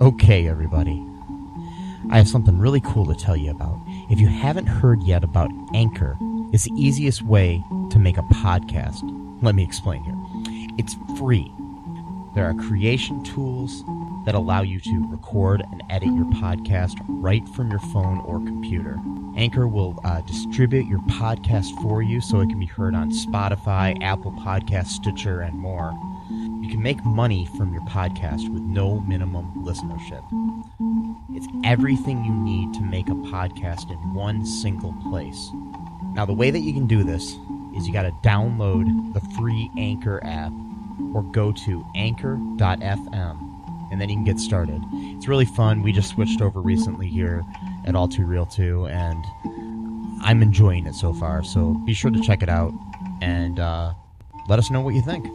Okay, everybody. I have something really cool to tell you about. If you haven't heard yet about Anchor, it's the easiest way to make a podcast. Let me explain here. It's free. There are creation tools that allow you to record and edit your podcast right from your phone or computer. Anchor will uh, distribute your podcast for you so it can be heard on Spotify, Apple Podcasts, Stitcher, and more. You can make money from your podcast with no minimum listenership. It's everything you need to make a podcast in one single place. Now, the way that you can do this is you got to download the free Anchor app or go to anchor.fm and then you can get started. It's really fun. We just switched over recently here at All Too Real 2 and I'm enjoying it so far. So be sure to check it out and uh, let us know what you think.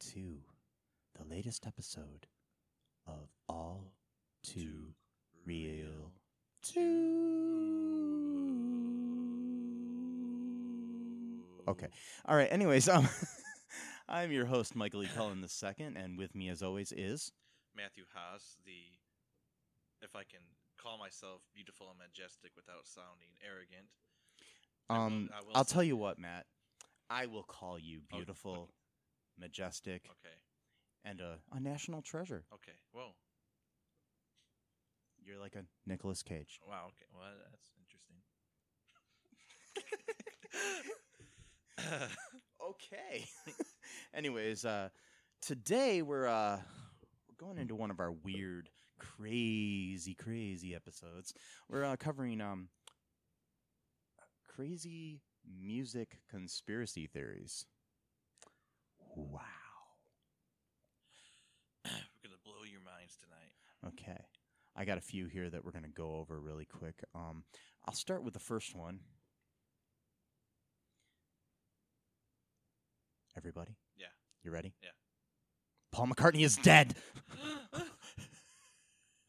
To the latest episode of All Too Real Two. Okay. All right. Anyways, um, I'm your host, Michael E. Cullen II, and with me, as always, is. Matthew Haas, the if I can call myself beautiful and majestic without sounding arrogant. I will- Um, I will I'll tell you what, Matt. I will call you Oh, beautiful, majestic, Okay. and a, a national treasure. Okay. Whoa. You're like a Nicolas Cage. Wow. Okay. Well, that's interesting. Okay. Anyways, uh, today we're uh, we're going into one of our weird, crazy, crazy episodes. We're uh, covering um crazy music conspiracy theories. Wow. We're gonna blow your minds tonight. Okay. I got a few here that we're going to go over really quick. Um, I'll start with the first one. Everybody? Yeah. You ready? Yeah. Paul McCartney is dead. I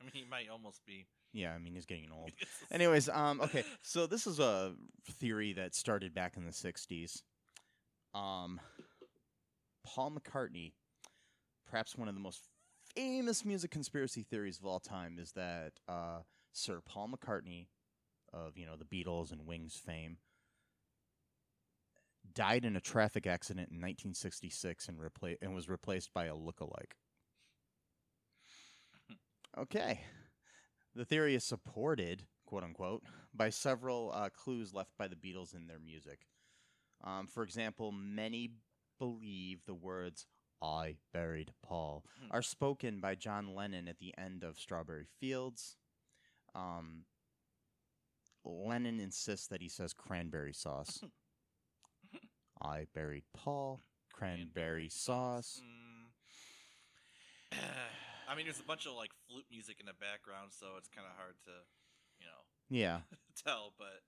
mean, he might almost be. yeah, I mean he's getting old. Anyways, um, okay, so this is a theory that started back in the '60s. Um, Paul McCartney, perhaps one of the most famous music conspiracy theories of all time, is that uh, Sir Paul McCartney, of you know the Beatles and Wings fame, died in a traffic accident in 1966 and repla- and was replaced by a look-alike. Okay. The theory is supported, quote unquote, by several uh, clues left by the Beatles in their music. Um, for example, many believe the words, I buried Paul, Hmm. are spoken by John Lennon at the end of Strawberry Fields. Um, Lennon insists that he says cranberry sauce. I buried Paul, cranberry sauce. Mm. I mean, there's a bunch of like flute music in the background, so it's kind of hard to, you know, Yeah. tell. But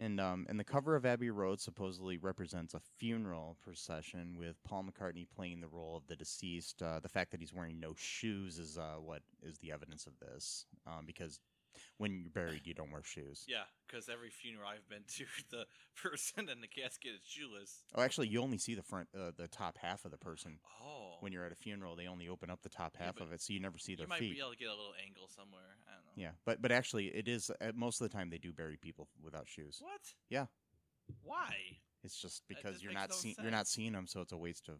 And um, and the cover of Abbey Road supposedly represents a funeral procession with Paul McCartney playing the role of the deceased. Uh, the fact that he's wearing no shoes is uh, what is the evidence of this, um, because when you're buried, you don't wear shoes. yeah, because every funeral I've been to, the person in the casket is shoeless. Oh, actually, you only see the front, uh, the top half of the person. Oh, when you're at a funeral, they only open up the top half but of it, so you never see their feet. you might feet. be able to get a little angle somewhere. I don't know. Yeah, but but actually, it is uh, most of the time they do bury people without shoes. What? Yeah. Why? It's just because just you're not no seeing you're not seeing them, so it's a waste of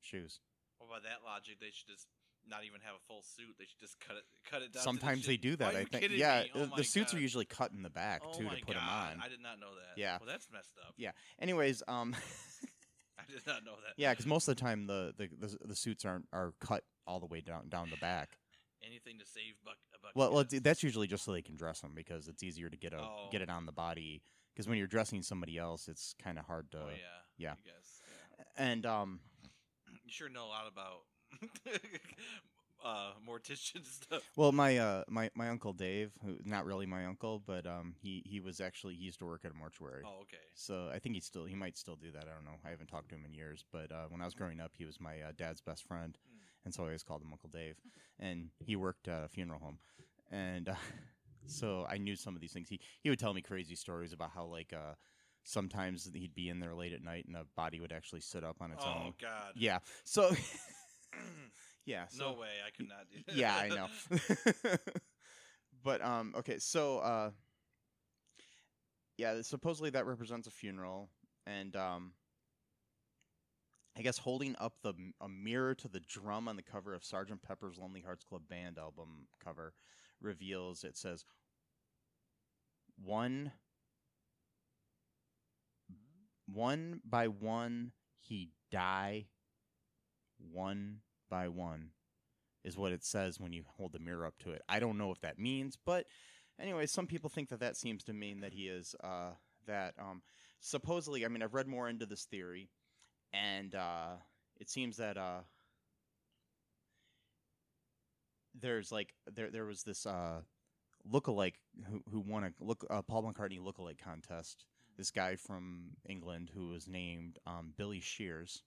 shoes. Well, by that logic, they should just not even have a full suit. They should just cut it, cut it down. Sometimes they do that. Are I you think. Yeah, me? Oh the suits are usually cut in the back Oh too to put God. them on. I did not know that. Yeah. Well, that's messed up. Yeah. Anyways, um, I did not know that. yeah, because most of the time the, the the the suits aren't are cut all the way down down the back. anything to save buck. A buck Well, well, that's usually just so they can dress them because it's easier to get a Oh. get it on the body. Because when you're dressing somebody else, it's kind of hard to. oh yeah. yeah. Yeah. And um, You sure know a lot about uh mortician stuff. well, my uh my my uncle Dave, who not really my uncle, but um he he was actually he used to work at a mortuary. Oh, okay. So I think he still he might still do that. I don't know. I haven't talked to him in years. But uh, when I was growing up, he was my uh, dad's best friend, Mm. and so I always called him Uncle Dave. And he worked at a funeral home, and uh, so I knew some of these things. He he would tell me crazy stories about how like uh, sometimes he'd be in there late at night and a body would actually sit up on its Oh own. God. Yeah. So yeah. So no way. I could not do. that. yeah, I know. but um, okay, so uh, yeah, supposedly that represents a funeral, and um, I guess holding up the a mirror to the drum on the cover of Sergeant Pepper's Lonely Hearts Club Band album cover reveals it says one one by one he die one by one is what it says when you hold the mirror up to it. I don't know if that means, but anyway, some people think that that seems to mean that he is uh, that um, supposedly. I mean, I've read more into this theory, and uh, it seems that uh, there's like there there was this uh, lookalike who who won a look Paul McCartney lookalike contest. This guy from England who was named um, Billy Shears,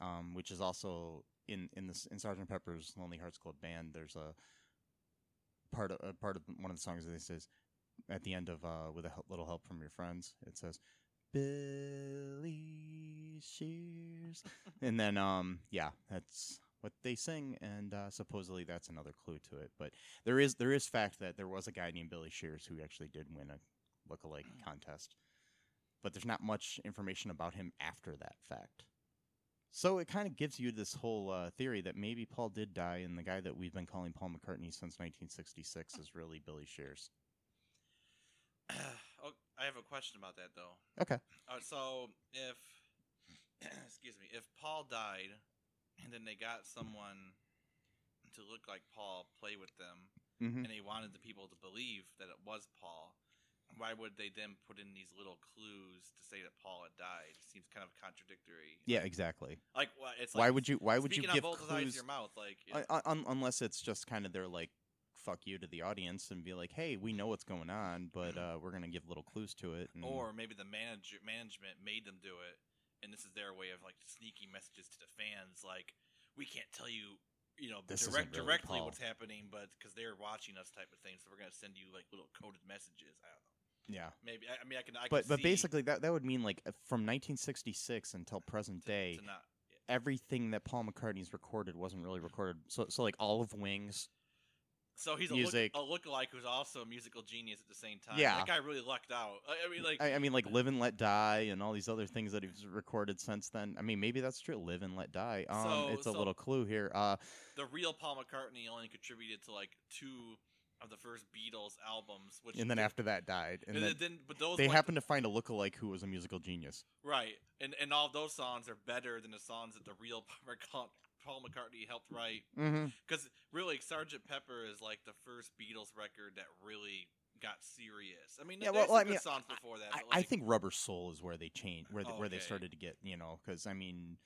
um, which is also in in this in Sergeant Pepper's Lonely Hearts Club Band. There's a part of a part of one of the songs that it says at the end of uh, with a little help from your friends. It says Billy Shears, and then um yeah, that's what they sing, and uh, supposedly that's another clue to it. But there is there is fact that there was a guy named Billy Shears who actually did win a lookalike contest, but there's not much information about him after that fact. So it kind of gives you this whole uh, theory that maybe Paul did die, and the guy that we've been calling Paul McCartney since 1966 is really Billy Shears. oh, I have a question about that though. Okay. Uh, so if excuse me, if Paul died, and then they got someone to look like Paul play with them, Mm-hmm. and they wanted the people to believe that it was Paul, why would they then put in these little clues to say that Paul had died? It seems kind of contradictory. Yeah, exactly. Like, what? It's why like would you? Why would you give clues? your mouth? Like, un- unless it's just kind of their like fuck you to the audience and be like, hey, we know what's going on, but uh, we're gonna give little clues to it. And, or maybe the manager management made them do it, and this is their way of like sneaky messages to the fans, like we can't tell you, you know, This direct really directly Paul. what's happening, but because they're watching us, type of thing. So we're gonna send you like little coded messages. I don't know. Yeah. Maybe I, I mean I can. I But can but see basically that that would mean like uh, from 1966 until present to, day, to not. everything that Paul McCartney's recorded wasn't really recorded. So so like all of Wings. So he's a, music. look, a lookalike who's also a musical genius at the same time. Yeah. that guy really lucked out. I, I mean, like I, I mean like Live and Let Die and all these other things that he's recorded since then. I mean maybe that's true. Live and Let Die. Um, So- it's a little clue here. Uh, the real Paul McCartney only contributed to like two of the first Beatles albums, which and then after that died, and and then then, but those they ones- happened to find a lookalike who was a musical genius. right, and and all those songs are better than the songs that the real Paul McCartney helped write. Mm-hmm. Because really, Sergeant Pepper is like the first Beatles record that really got serious. I mean, Yeah, there's well, some I mean, songs before that. I, but, I think Rubber Soul is where they changed, where they, Oh, where they started to get, you know, because I mean,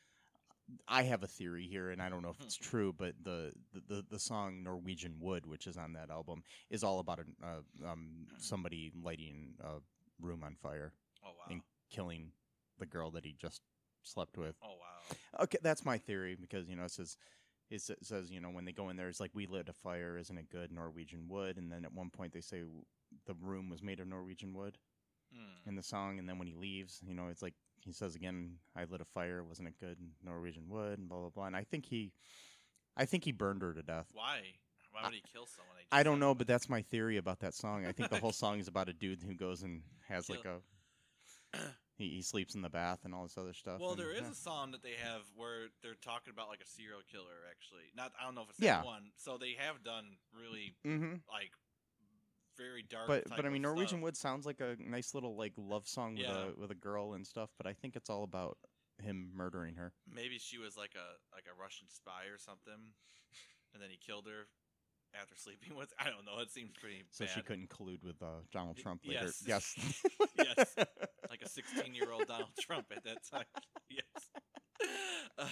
I have a theory here, and I don't know if it's true, but the, the, the, song Norwegian Wood, which is on that album, is all about uh, um, somebody lighting a room on fire, oh wow, and killing the girl that he just slept with. oh wow. Okay, that's my theory because you know it says it says you know when they go in there it's like we lit a fire, isn't it good Norwegian wood? And then at one point they say the room was made of Norwegian wood Hmm. in the song, and then when he leaves, you know it's like he says again, I lit a fire, wasn't it good? Norwegian wood, and blah blah blah. And I think he, I think he burned her to death. Why? Why would he kill someone? I don't know, but that's my theory about that song. I think the whole song is about a dude who goes and has like a. He, he sleeps in the bath and all this other stuff. Well, and, there is yeah. a song that they have where they're talking about like a serial killer. Actually, not I don't know if it's Yeah. that one. So they have done really Mhm. like very dark. But but I mean, Norwegian stuff. Wood sounds like a nice little like love song with Yeah. a with a girl and stuff. But I think it's all about him murdering her. Maybe she was like a like a Russian spy or something, and then he killed her after sleeping with. I don't know. It seems pretty So bad. she couldn't collude with uh, Donald Trump later. yes. Yes. Yes. like a 16 year old Donald Trump at that time. yes. Uh,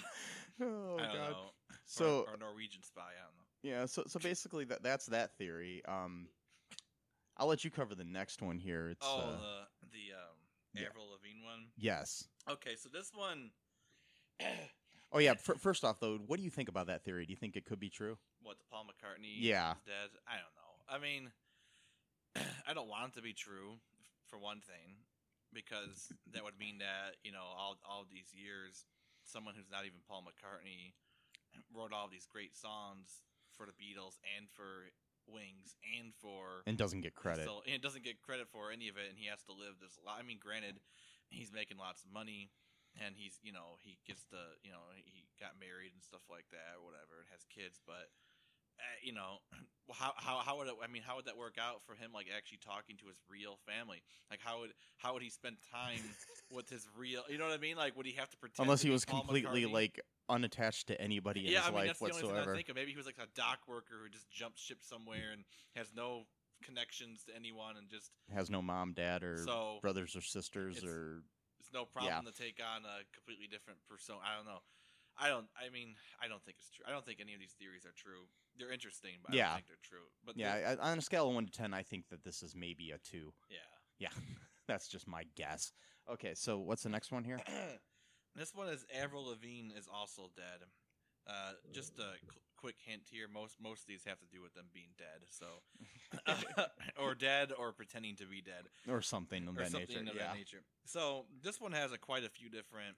oh I don't god. know. So or, or Norwegian spy. I don't know. yeah, so so basically that that's that theory. Um, I'll let you cover the next one here. It's oh, uh, the the um, yeah. Avril Lavigne one. yes. Okay, so this one. Oh yeah. F- first off, though, what do you think about that theory? Do you think it could be true? what the Paul McCartney Yeah. is dead. I don't know. I mean, I don't want it to be true for one thing, because that would mean that you know all all these years, someone who's not even Paul McCartney wrote all these great songs for the Beatles and for Wings and for And doesn't get credit. So and doesn't get credit for any of it, and he has to live this. li- I mean, granted, he's making lots of money, and he's you know he gets to you know he got married and stuff like that or whatever, and has kids, but. Uh, you know, how, how how would it? I mean, how would that work out for him? Like actually talking to his real family. Like how would how would he spend time with his real? You know what I mean? Like would he have to pretend? Unless he was completely McCartney? like unattached to anybody in yeah, his I mean life that's the only thing I whatsoever. think of. Maybe he was like a dock worker who just jumped ship somewhere and has no connections to anyone and just Has no mom, dad, or so brothers or sisters, it's- or it's no problem to take on a completely different persona. I don't know. I don't. I mean, I don't think it's true. I don't think any of these theories are true. They're interesting, but I Yeah. don't think they're true. But yeah. On a scale of one to ten, I think that this is maybe a two. yeah. Yeah, that's just my guess. Okay, so what's the next one here? this one is Avril Lavigne is also dead. Uh, just a qu- quick hint here: most most of these have to do with them being dead. So, or dead, or pretending to be dead. or something of or that something nature. of yeah. that nature. So this one has a quite a few different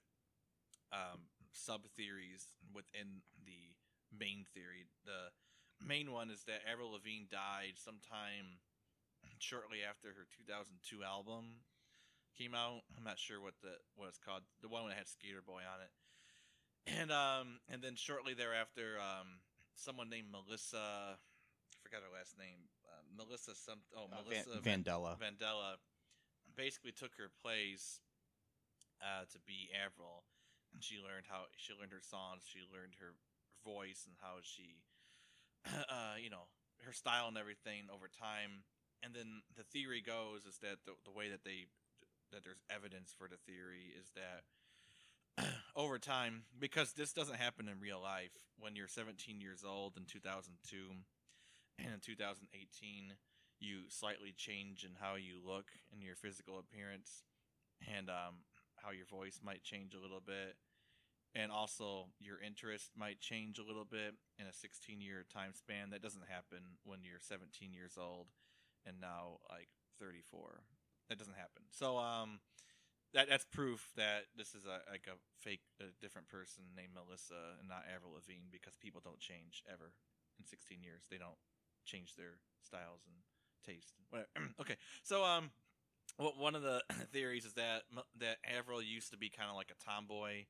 um, sub theories within the main theory. The main one is that Avril Lavigne died sometime shortly after her 2002 album came out. I'm not sure what the what it's called. The one that had Skater Boy on it. And um and then shortly thereafter, um, someone named Melissa, I forgot her last name, uh, Melissa some oh Uh, Melissa Van, Vandella. Vandella basically took her place uh, to be Avril, and she learned how she learned her songs, she learned her voice, and how she, uh, you know, her style and everything over time. And then the theory goes is that the, the way that they that there's evidence for the theory is that over time because this doesn't happen in real life when you're 17 years old in 2002 and in 2018 you slightly change in how you look in your physical appearance and um, how your voice might change a little bit. And also your interest might change a little bit in a 16 year time span. That doesn't happen when you're 17 years old and now like 34 that doesn't happen. So um that that's proof that this is a like a fake a different person named Melissa and not Avril Lavigne because people don't change ever in 16 years. They don't change their styles and taste. Whatever. okay, so um, wh- one of the theories is that that Avril used to be kind of like a tomboy.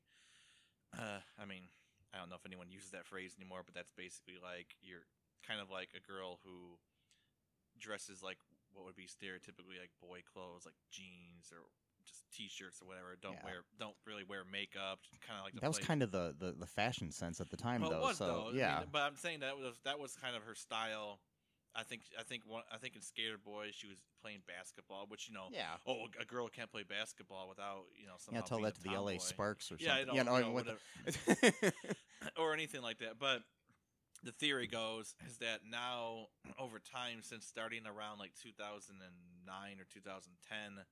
Uh, I mean, I don't know if anyone uses that phrase anymore, but that's basically like you're kind of like a girl who dresses like what would be stereotypically like boy clothes, like jeans or just t-shirts or whatever. Don't Yeah. wear, don't really wear makeup. Kind of like That was kind of the, the, the fashion sense at the time, well, though. was so though. I yeah, mean, but I'm saying that was that was kind of her style. I think I think one I think in Skater Boy she was playing basketball, which you know, yeah, oh, a girl can't play basketball without you know somehow yeah. Tell that to the L.A. tomboy. Sparks or Yeah, I something. know, yeah, no, you know, the- or anything like that. But the theory goes is that now over time, since starting around like 2009 or 2010,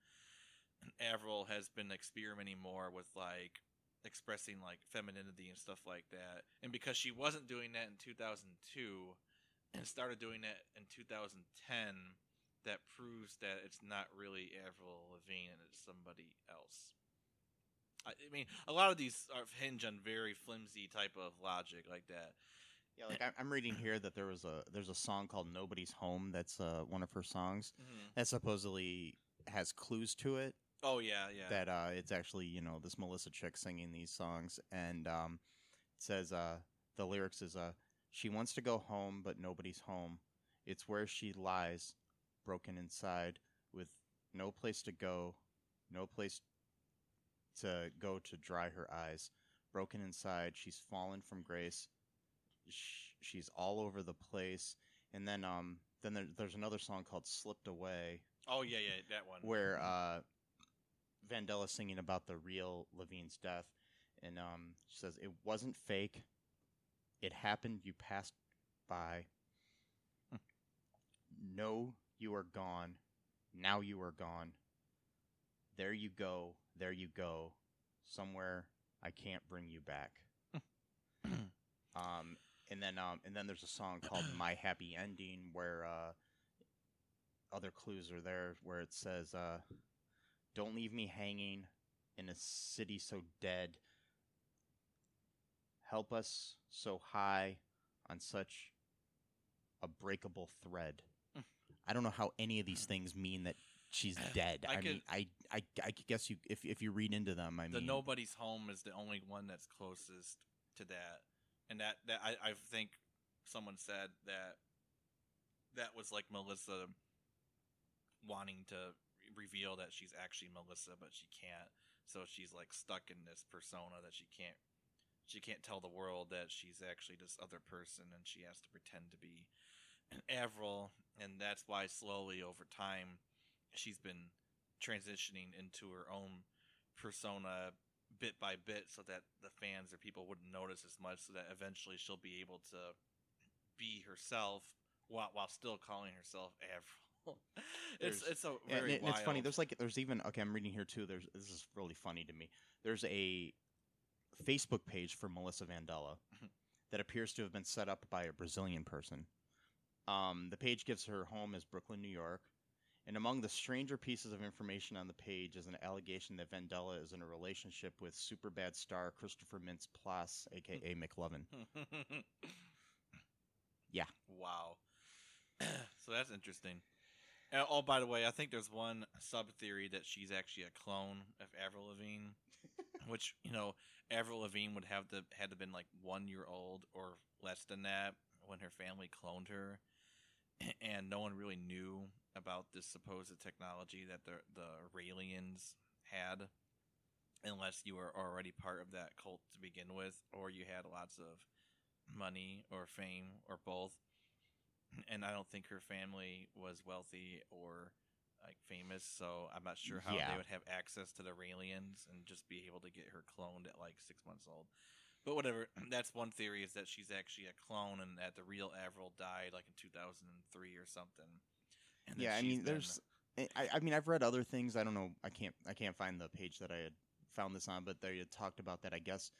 Avril has been experimenting more with like expressing like femininity and stuff like that. And because she wasn't doing that in 2002 and started doing that in 2010, that proves that it's not really Avril Lavigne and it's somebody else. I, I mean, a lot of these are hinge on very flimsy type of logic like that. Yeah, like I'm reading here that there was a there's a song called "Nobody's Home" that's uh, one of her songs that supposedly has clues to it. Oh yeah, yeah. That uh, it's actually you know this Melissa chick singing these songs, and um, it says uh, the lyrics is uh, she wants to go home, but nobody's home. It's where she lies, broken inside, with no place to go, no place to go to dry her eyes. Broken inside, she's fallen from grace. She's all over the place. And then, um, then there, there's another song called "Slipped Away," oh yeah, yeah, that one. where uh, Vandella's singing about the real Lavigne's death, and um, she says it wasn't fake. It happened. You passed by. no, you are gone. Now you are gone. There you go. There you go. Somewhere I can't bring you back. um, and then um, and then there's a song called "My Happy Ending" where uh, other clues are there where it says, uh, "Don't leave me hanging in a city so dead. Help us so high on such a breakable thread." Hmm. I don't know how any of these things mean that she's dead. I I, mean, I, I, I guess you if if you read into them, I the mean, nobody's home is the only one that's closest to that, and that that I, I think someone said that that was like Melissa wanting to reveal that she's actually Melissa, but she can't. So she's like stuck in this persona that she can't she can't tell the world that she's actually this other person, and she has to pretend to be an Avril, and that's why slowly over time she's been transitioning into her own persona bit by bit so that the fans or people wouldn't notice as much so that eventually she'll be able to be herself while, while still calling herself Avril. it's There's- it's a very and it's funny. There's like there's even okay. I'm reading here too. There's this is really funny to me. There's a Facebook page for Melissa Vandella Mhm. that appears to have been set up by a Brazilian person. Um, the page gives her home as Brooklyn, New York. And among the stranger pieces of information on the page is an allegation that Vandella is in a relationship with super bad star Christopher Mintz Plasse, aka McLovin. Yeah. Wow. so that's interesting. Uh, oh, by the way, I think there's one sub theory that she's actually a clone of Avril Lavigne, which you know Avril Lavigne would have to had to been like one year old or less than that when her family cloned her, and no one really knew about this supposed technology that the the Raelians had, unless you were already part of that cult to begin with, or you had lots of money or fame or both. And I don't think her family was wealthy or like famous, so I'm not sure how Yeah. they would have access to the Raelians and just be able to get her cloned at like six months old. But whatever, that's one theory is that she's actually a clone and that the real Avril died like in 2003 or something. And yeah, I mean, there's. Eh, I, I mean, I've read other things. I don't know. I can't. I can't find the page that I had found this on, but they had talked about that. I guess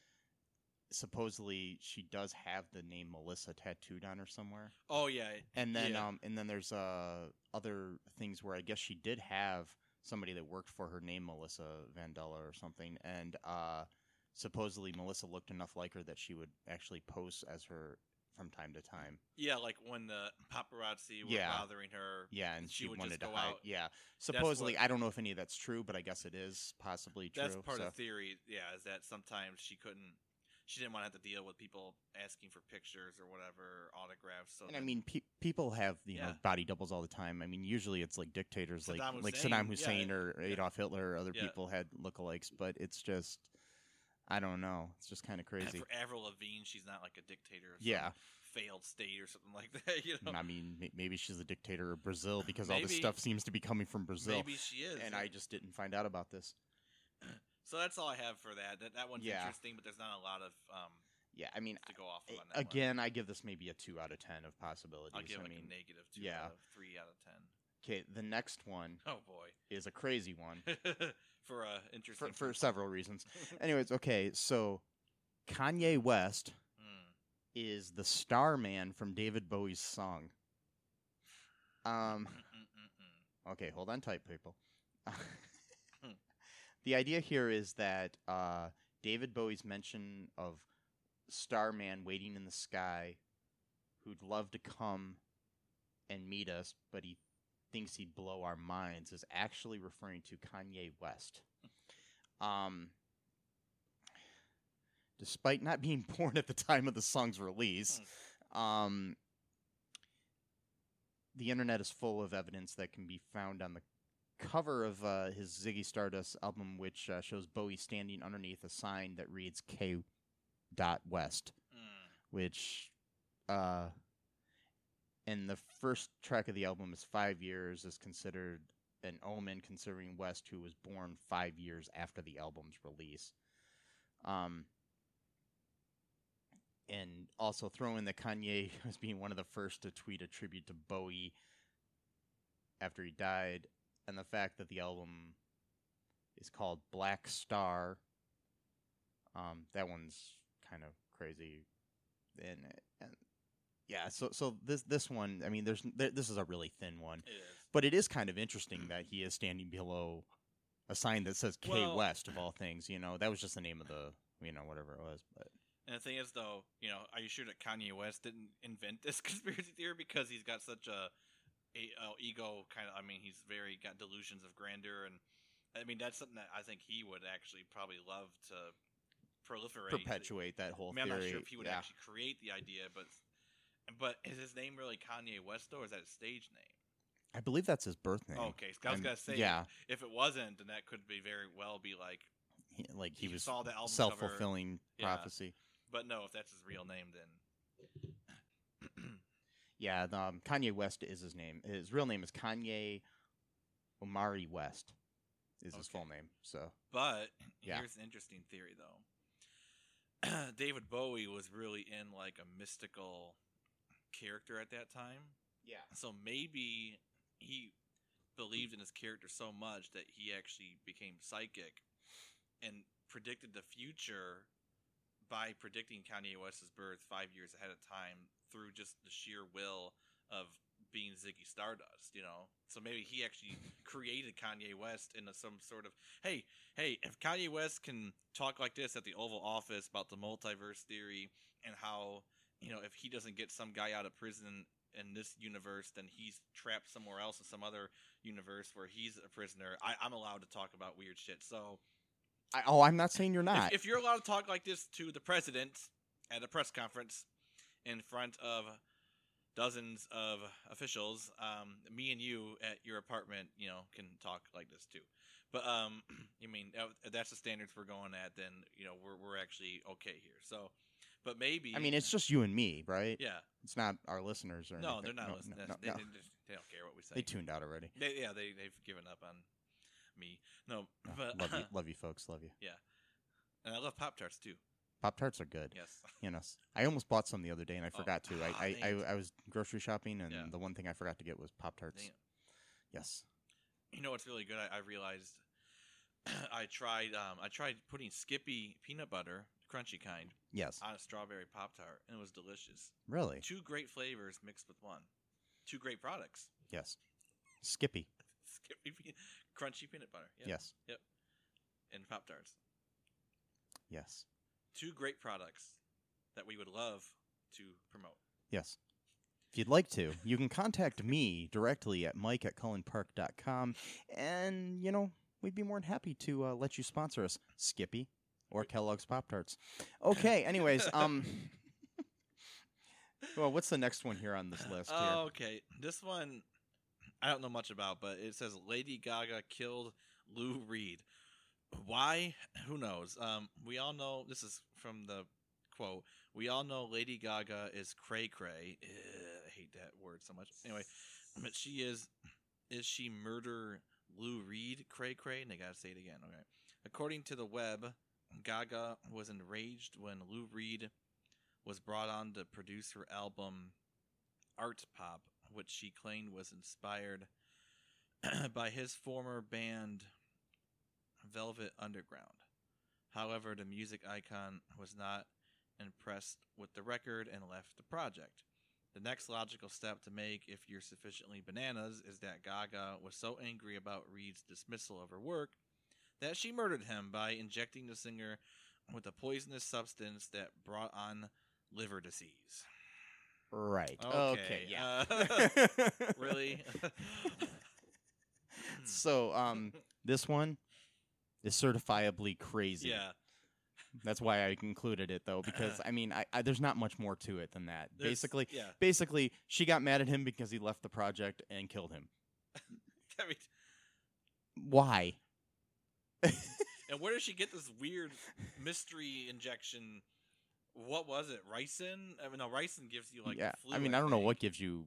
supposedly she does have the name Melissa tattooed on her somewhere, Oh yeah, and then Yeah. um, and then there's uh other things where I guess she did have somebody that worked for her named Melissa Vandella or something, and uh, supposedly Melissa looked enough like her that she would actually pose as her from time to time. yeah, like when the paparazzi were Yeah. bothering her. Yeah, and She she, wanted to hide. out. Yeah, supposedly, what- I don't know if any of that's true, but I guess it is possibly true. That's part so- of the theory, yeah, is that sometimes she couldn't, she didn't want to have to deal with people asking for pictures or whatever, autographs. So and I mean, pe- people have you know body doubles all the time. I mean, usually it's like dictators, like Saddam like Hussein, Saddam yeah, Hussein or yeah. Adolf Hitler or other Yeah. people had lookalikes, but it's just, I don't know. It's just kind of and crazy. for Avril Lavigne, she's not like a dictator. Of Yeah, failed state or something like that. You know, I mean, maybe she's the dictator of Brazil because all this stuff seems to be coming from Brazil, maybe she is. and yeah. I just didn't find out about this. So that's all I have for that. That that one's Yeah. interesting, but there's not a lot of um Yeah, I mean, to go off of that one. again, I give this maybe a two out of ten of possibilities. I'll give I like mean, a negative two yeah. out of three out of ten. okay, the next one Oh boy, is a crazy one. for uh interesting for, for several reasons. Anyways, okay, so Kanye West Hmm. is the star man from David Bowie's song. Um, okay, hold on tight, people. the idea here is that uh, David Bowie's mention of Starman waiting in the sky, who'd love to come and meet us, but he thinks he'd blow our minds, is actually referring to Kanye West. Um, despite not being born at the time of the song's release, um, the internet is full of evidence that can be found on the cover of uh, his Ziggy Stardust album, which uh, shows Bowie standing underneath a sign that reads K. Dot West, Mm. which, uh, and the first track of the album is Five Years, is considered an omen considering West, who was born five years after the album's release. Um, and also throw in that Kanye as being one of the first to tweet a tribute to Bowie after he died, and the fact that the album is called Black Star. Um, that one's kind of crazy, and, and yeah. So so this this one, I mean, there's there, this is a really thin one, It but it is kind of interesting that he is standing below a sign that says K Well- West of all things. You know, that was just the name of the you know whatever it was, but. And the thing is, though, you know, are you sure that Kanye West didn't invent this conspiracy theory because he's got such a, a, uh ego kind of? I mean, he's very got delusions of grandeur, and I mean that's something that I think he would actually probably love to proliferate. perpetuate that I whole mean, I'm not sure if he would yeah. actually create the idea, but but is his name really Kanye West or is that his stage name? I believe that's his birth name. Okay, 'cause I was And- gonna say, yeah, if it wasn't, then that could be very well be like. he, like he you was saw the album self fulfilling Yeah. prophecy. But no, if that's his real name, then Yeah, um, Kanye West is his name. His real name is Kanye Omari West. Is his full name. So But Yeah. here's an interesting theory, though. David Bowie was really in like a mystical character at that time, yeah, so maybe he believed in his character so much that he actually became psychic and predicted the future by predicting Kanye West's birth five years ahead of time through just the sheer will of being Ziggy Stardust, you know. So maybe he actually created Kanye West in a, some sort of hey, hey, if Kanye West can talk like this at the Oval Office about the multiverse theory and how you know if he doesn't get some guy out of prison in this universe, then he's trapped somewhere else in some other universe where he's a prisoner. I, I'm allowed to talk about weird shit. So I, oh, I'm not saying you're not. if, if you're allowed to talk like this to the president at a press conference in front of dozens of officials, um, me and you at your apartment, you know, can talk like this too. But um, I mean, that's the standards we're going at, then you know we're we're actually okay here. So, but maybe I mean, it's just you and me, right? yeah. It's not our listeners or No, anything. they're not no, listening. No, no, they, they, they don't care what we say. They tuned out already. They, yeah, they they've given up on me. No, No, but love you, love you, folks. Love you. Yeah, and I love Pop Tarts too. Pop tarts are good. Yes. You know, I almost bought some the other day and I Oh, forgot to. ah, I, I. I, I was grocery shopping and Yeah. the one thing I forgot to get was Pop tarts. Yes. You know what's really good? I, I realized I tried um, I tried putting Skippy peanut butter, crunchy kind, Yes. on a strawberry pop tart, and it was delicious. Really? Two great flavors mixed with one. Two great products. Yes. Skippy. Skippy pe- crunchy peanut butter. Yeah. Yes. Yep. And pop tarts. Yes. Two great products that we would love to promote. Yes. If you'd like to, you can contact me directly at mike at cullenpark.com. And, you know, we'd be more than happy to uh, let you sponsor us, Skippy or Kellogg's Pop Tarts. Okay, anyways, um. well, what's the next one here on this list here? Oh, okay. This one I don't know much about, but it says Lady Gaga killed Lou Reed. Why? Who knows? Um, we all know this is from the quote. We all know Lady Gaga is cray cray. I hate that word so much. Anyway, but she is. Is she murder Lou Reed cray cray? And they gotta say it again. Okay. According to the web, Gaga was enraged when Lou Reed was brought on to produce her album Art Pop, which she claimed was inspired by his former band Velvet Underground. However, the music icon was not impressed with the record and left the project. The next logical step to make, if you're sufficiently bananas, is that Gaga was so angry about Reed's dismissal of her work that she murdered him by injecting the singer with a poisonous substance that brought on liver disease. Right. Okay, Okay. yeah. uh, Really? so, um, this one is certifiably crazy. yeah. That's why I included it though, because I mean, I, I there's not much more to it than that. there's- Basically, yeah. basically, she got mad at him because he left the project and killed him. I mean, Why? and where does she get this weird mystery injection? What was it? Ricin? I mean, no, ricin gives you like. yeah. flu, I mean, I don't know what gives you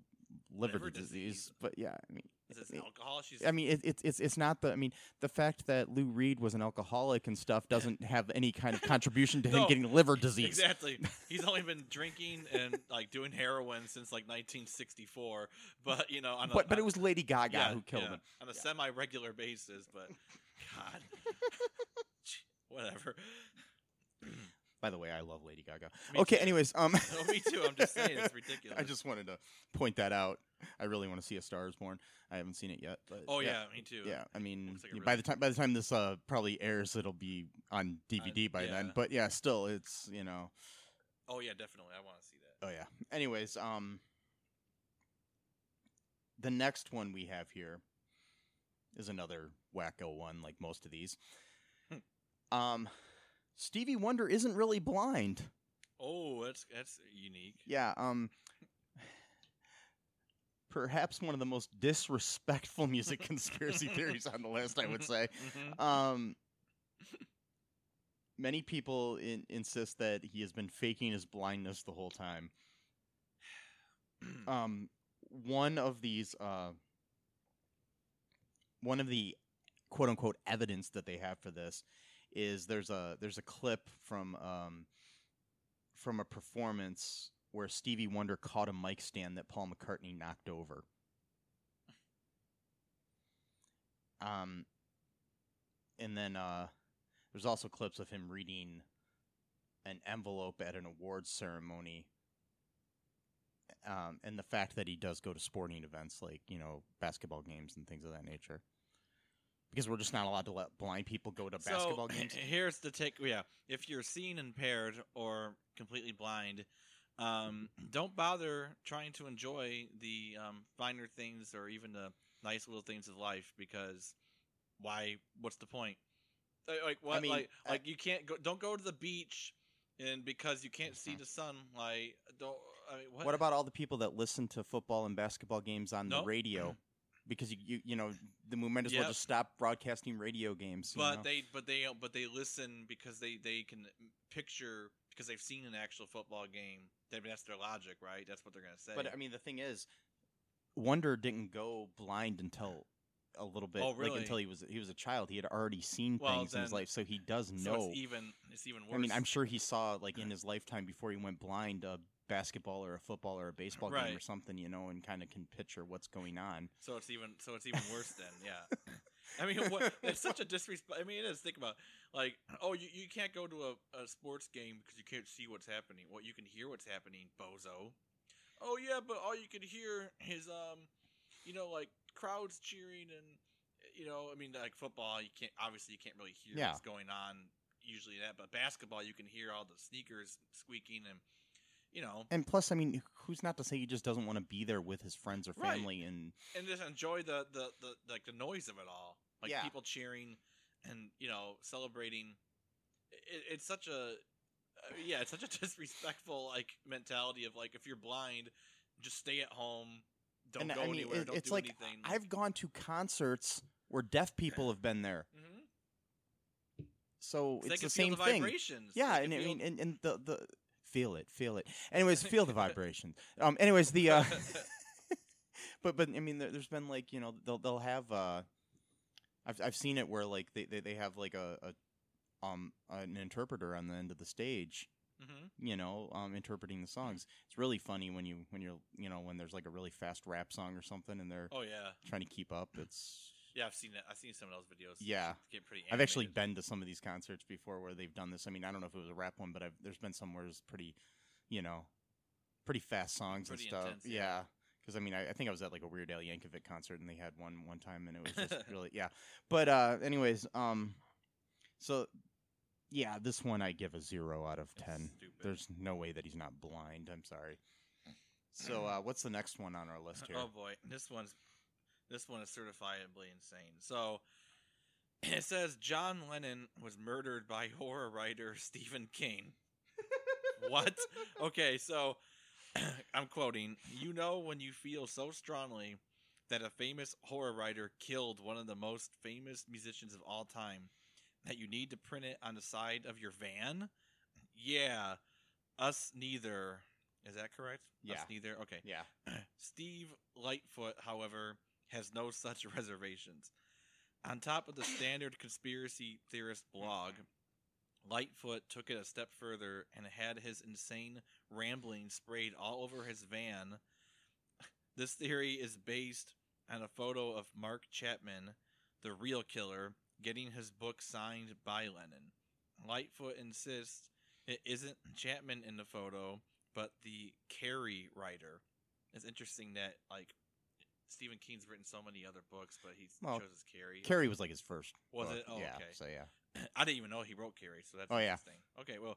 liver, Liver disease, disease. but yeah, I mean, Is this I mean- alcohol? She's. I mean, it, it's it's it's not the. I mean, the fact that Lou Reed was an alcoholic and stuff doesn't have any kind of contribution to him No, getting liver disease. Exactly. He's only been drinking and like doing heroin since like 1964. But you know, on a, But but it was Lady Gaga yeah, who killed yeah, him. on a semi-regular basis. But God, whatever. By the way, I love Lady Gaga. Me okay, too. anyways, um, No, me too. I'm just saying it's ridiculous. I just wanted to point that out. I really want to see A Star Is Born. I haven't seen it yet, but Oh yeah, me too. yeah. I mean, like by really- the time by the time this uh probably airs, it'll be on DVD by then. But yeah, still, it's you know, Oh yeah, definitely. I want to see that. oh yeah. Anyways, um, the next one we have here is another wacko one, like most of these. Hmm. um, Stevie Wonder isn't really blind. Oh, that's that's unique. Yeah, um perhaps one of the most disrespectful music conspiracy theories on the list, I would say. Mhm. Um many people in, insist that he has been faking his blindness the whole time. Um one of these uh one of the quote unquote evidence that they have for this is there's a there's a clip from um from a performance where Stevie Wonder caught a mic stand that Paul McCartney knocked over. Um, and then uh, there's also clips of him reading an envelope at an awards ceremony. Um, and the fact that he does go to sporting events like you know basketball games and things of that nature, because we're just not allowed to let blind people go to basketball so, games. Here's the take. Yeah, if you're seeing impaired or completely blind, um, don't bother trying to enjoy the um, finer things or even the nice little things of life because why? What's the point? Like, like what? mean, like, I- like you can't go. Don't go to the beach, and because you can't see Mhm. the sun, like don't. I mean, what? What about all the people that listen to football and basketball games on the radio? Because you, you you know the we might as well Yep. just stop broadcasting radio games. you But know? they, but they, but they listen because they they can picture because they've seen an actual football game. That that's their logic, right? That's what they're gonna say. But I mean, the thing is, Wonder didn't go blind until a little bit, Oh, like until he was he was a child. He had already seen Well, things in his life, so he does so know. it's even it's even worse. I mean, I'm sure he saw like in his lifetime before he went blind a basketball or a football or a baseball game or something, you know, and kind of can picture what's going on. so it's even so it's even worse then. Yeah. I mean, what, it's such a disrespect. I mean, it is. Think about like, oh, you, you can't go to a, a sports game because you can't see what's happening. Well, you can hear what's happening, bozo. Oh yeah, but all you can hear is um, you know, like crowds cheering and you know, I mean, like football, you can't obviously you can't really hear Yeah. what's going on usually that, but basketball you can hear all the sneakers squeaking and you know, And plus, I mean, who's not to say he just doesn't want to be there with his friends or Right. family and and just enjoy the the, the like the noise of it all, like Yeah. people cheering and you know celebrating. It, it's such a uh, yeah, it's such a disrespectful like mentality of like if you're blind, just stay at home, don't and go I mean, anywhere, it- don't it's do like anything. I've gone to concerts where deaf people have been there, hmm so it's the feel same the thing. vibrations. Yeah, They and I feel- mean, and, and the the feel it, feel it. Anyways, feel the vibration. Um, anyways, the uh, but but I mean, there, there's been like you know they'll they'll have uh, I've I've seen it where like they they, they have like a, a um an interpreter on the end of the stage Mhm. you know, um, interpreting the songs. It's really funny when you when you're you know when there's like a really fast rap song or something and they're Oh yeah, trying to keep up. It's yeah. I've seen it. I've seen some of those videos. yeah. get pretty. I've actually been to some of these concerts before where they've done this. I mean, I don't know if it was a rap one, but I've, there's been some where it's pretty, you know, pretty fast songs Pretty and stuff. intense, yeah. yeah. Because I mean, I, I think I was at like a Weird Al Yankovic concert and they had one one time and it was just really yeah. But uh, anyways, um, So, yeah, this one I give a zero out of It's ten. stupid. There's no way that he's not blind. I'm sorry. So, uh, what's the next one on our list here? Oh boy, this one's this one is certifiably insane. So it says John Lennon was murdered by horror writer Stephen King. what? Okay, so I'm quoting, "You know when you feel so strongly that a famous horror writer killed one of the most famous musicians of all time that you need to print it on the side of your van?" Yeah, us neither. Is that correct? Yeah. Us neither. Okay. Yeah. Steve Lightfoot, however, has no such reservations. On top of the standard conspiracy theorist blog, Lightfoot took it a step further and had his insane rambling sprayed all over his van. This theory is based on a photo of Mark Chapman, the real killer, getting his book signed by Lennon. Lightfoot insists it isn't Chapman in the photo, but the Carrie writer. It's interesting that like Stephen King's written so many other books, but he Well, chose Carrie. Carrie was like his first. Was book. it? Oh, yeah. okay. So yeah. I didn't even know he wrote Carrie, so that's Oh, yeah. interesting. Okay, well,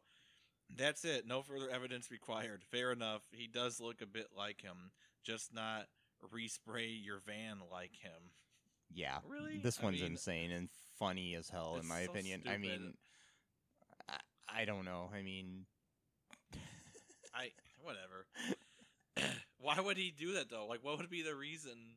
that's it. No further evidence required. Fair enough. He does look a bit like him, just not respray your van like him. Yeah. Really? This I one's mean, insane and funny as hell, in my so opinion. I mean, I, I don't know. I mean, I whatever. Why would he do that though? Like, what would be the reason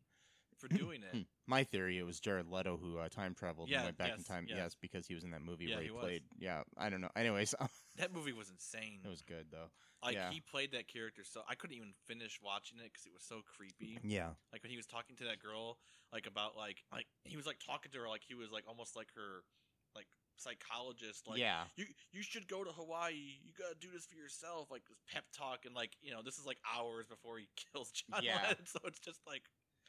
for doing Hmm. it? my theory it was Jared Leto who uh, time traveled Yeah, and went back in time. yes. Yes, because he was in that movie Yeah, where he, he was. played. Yeah, I don't know. Anyways, it That movie was insane. It was good though. like yeah. he played that character so I couldn't even finish watching it because it was so creepy. Yeah. Like when he was talking to that girl, like about like like he was like talking to her like he was like almost like her like psychologist. Like yeah. you you should go to Hawaii. You gotta do this for yourself. Like this pep talk and like you know this is like hours before he kills John Yeah. Lennon. So it's just like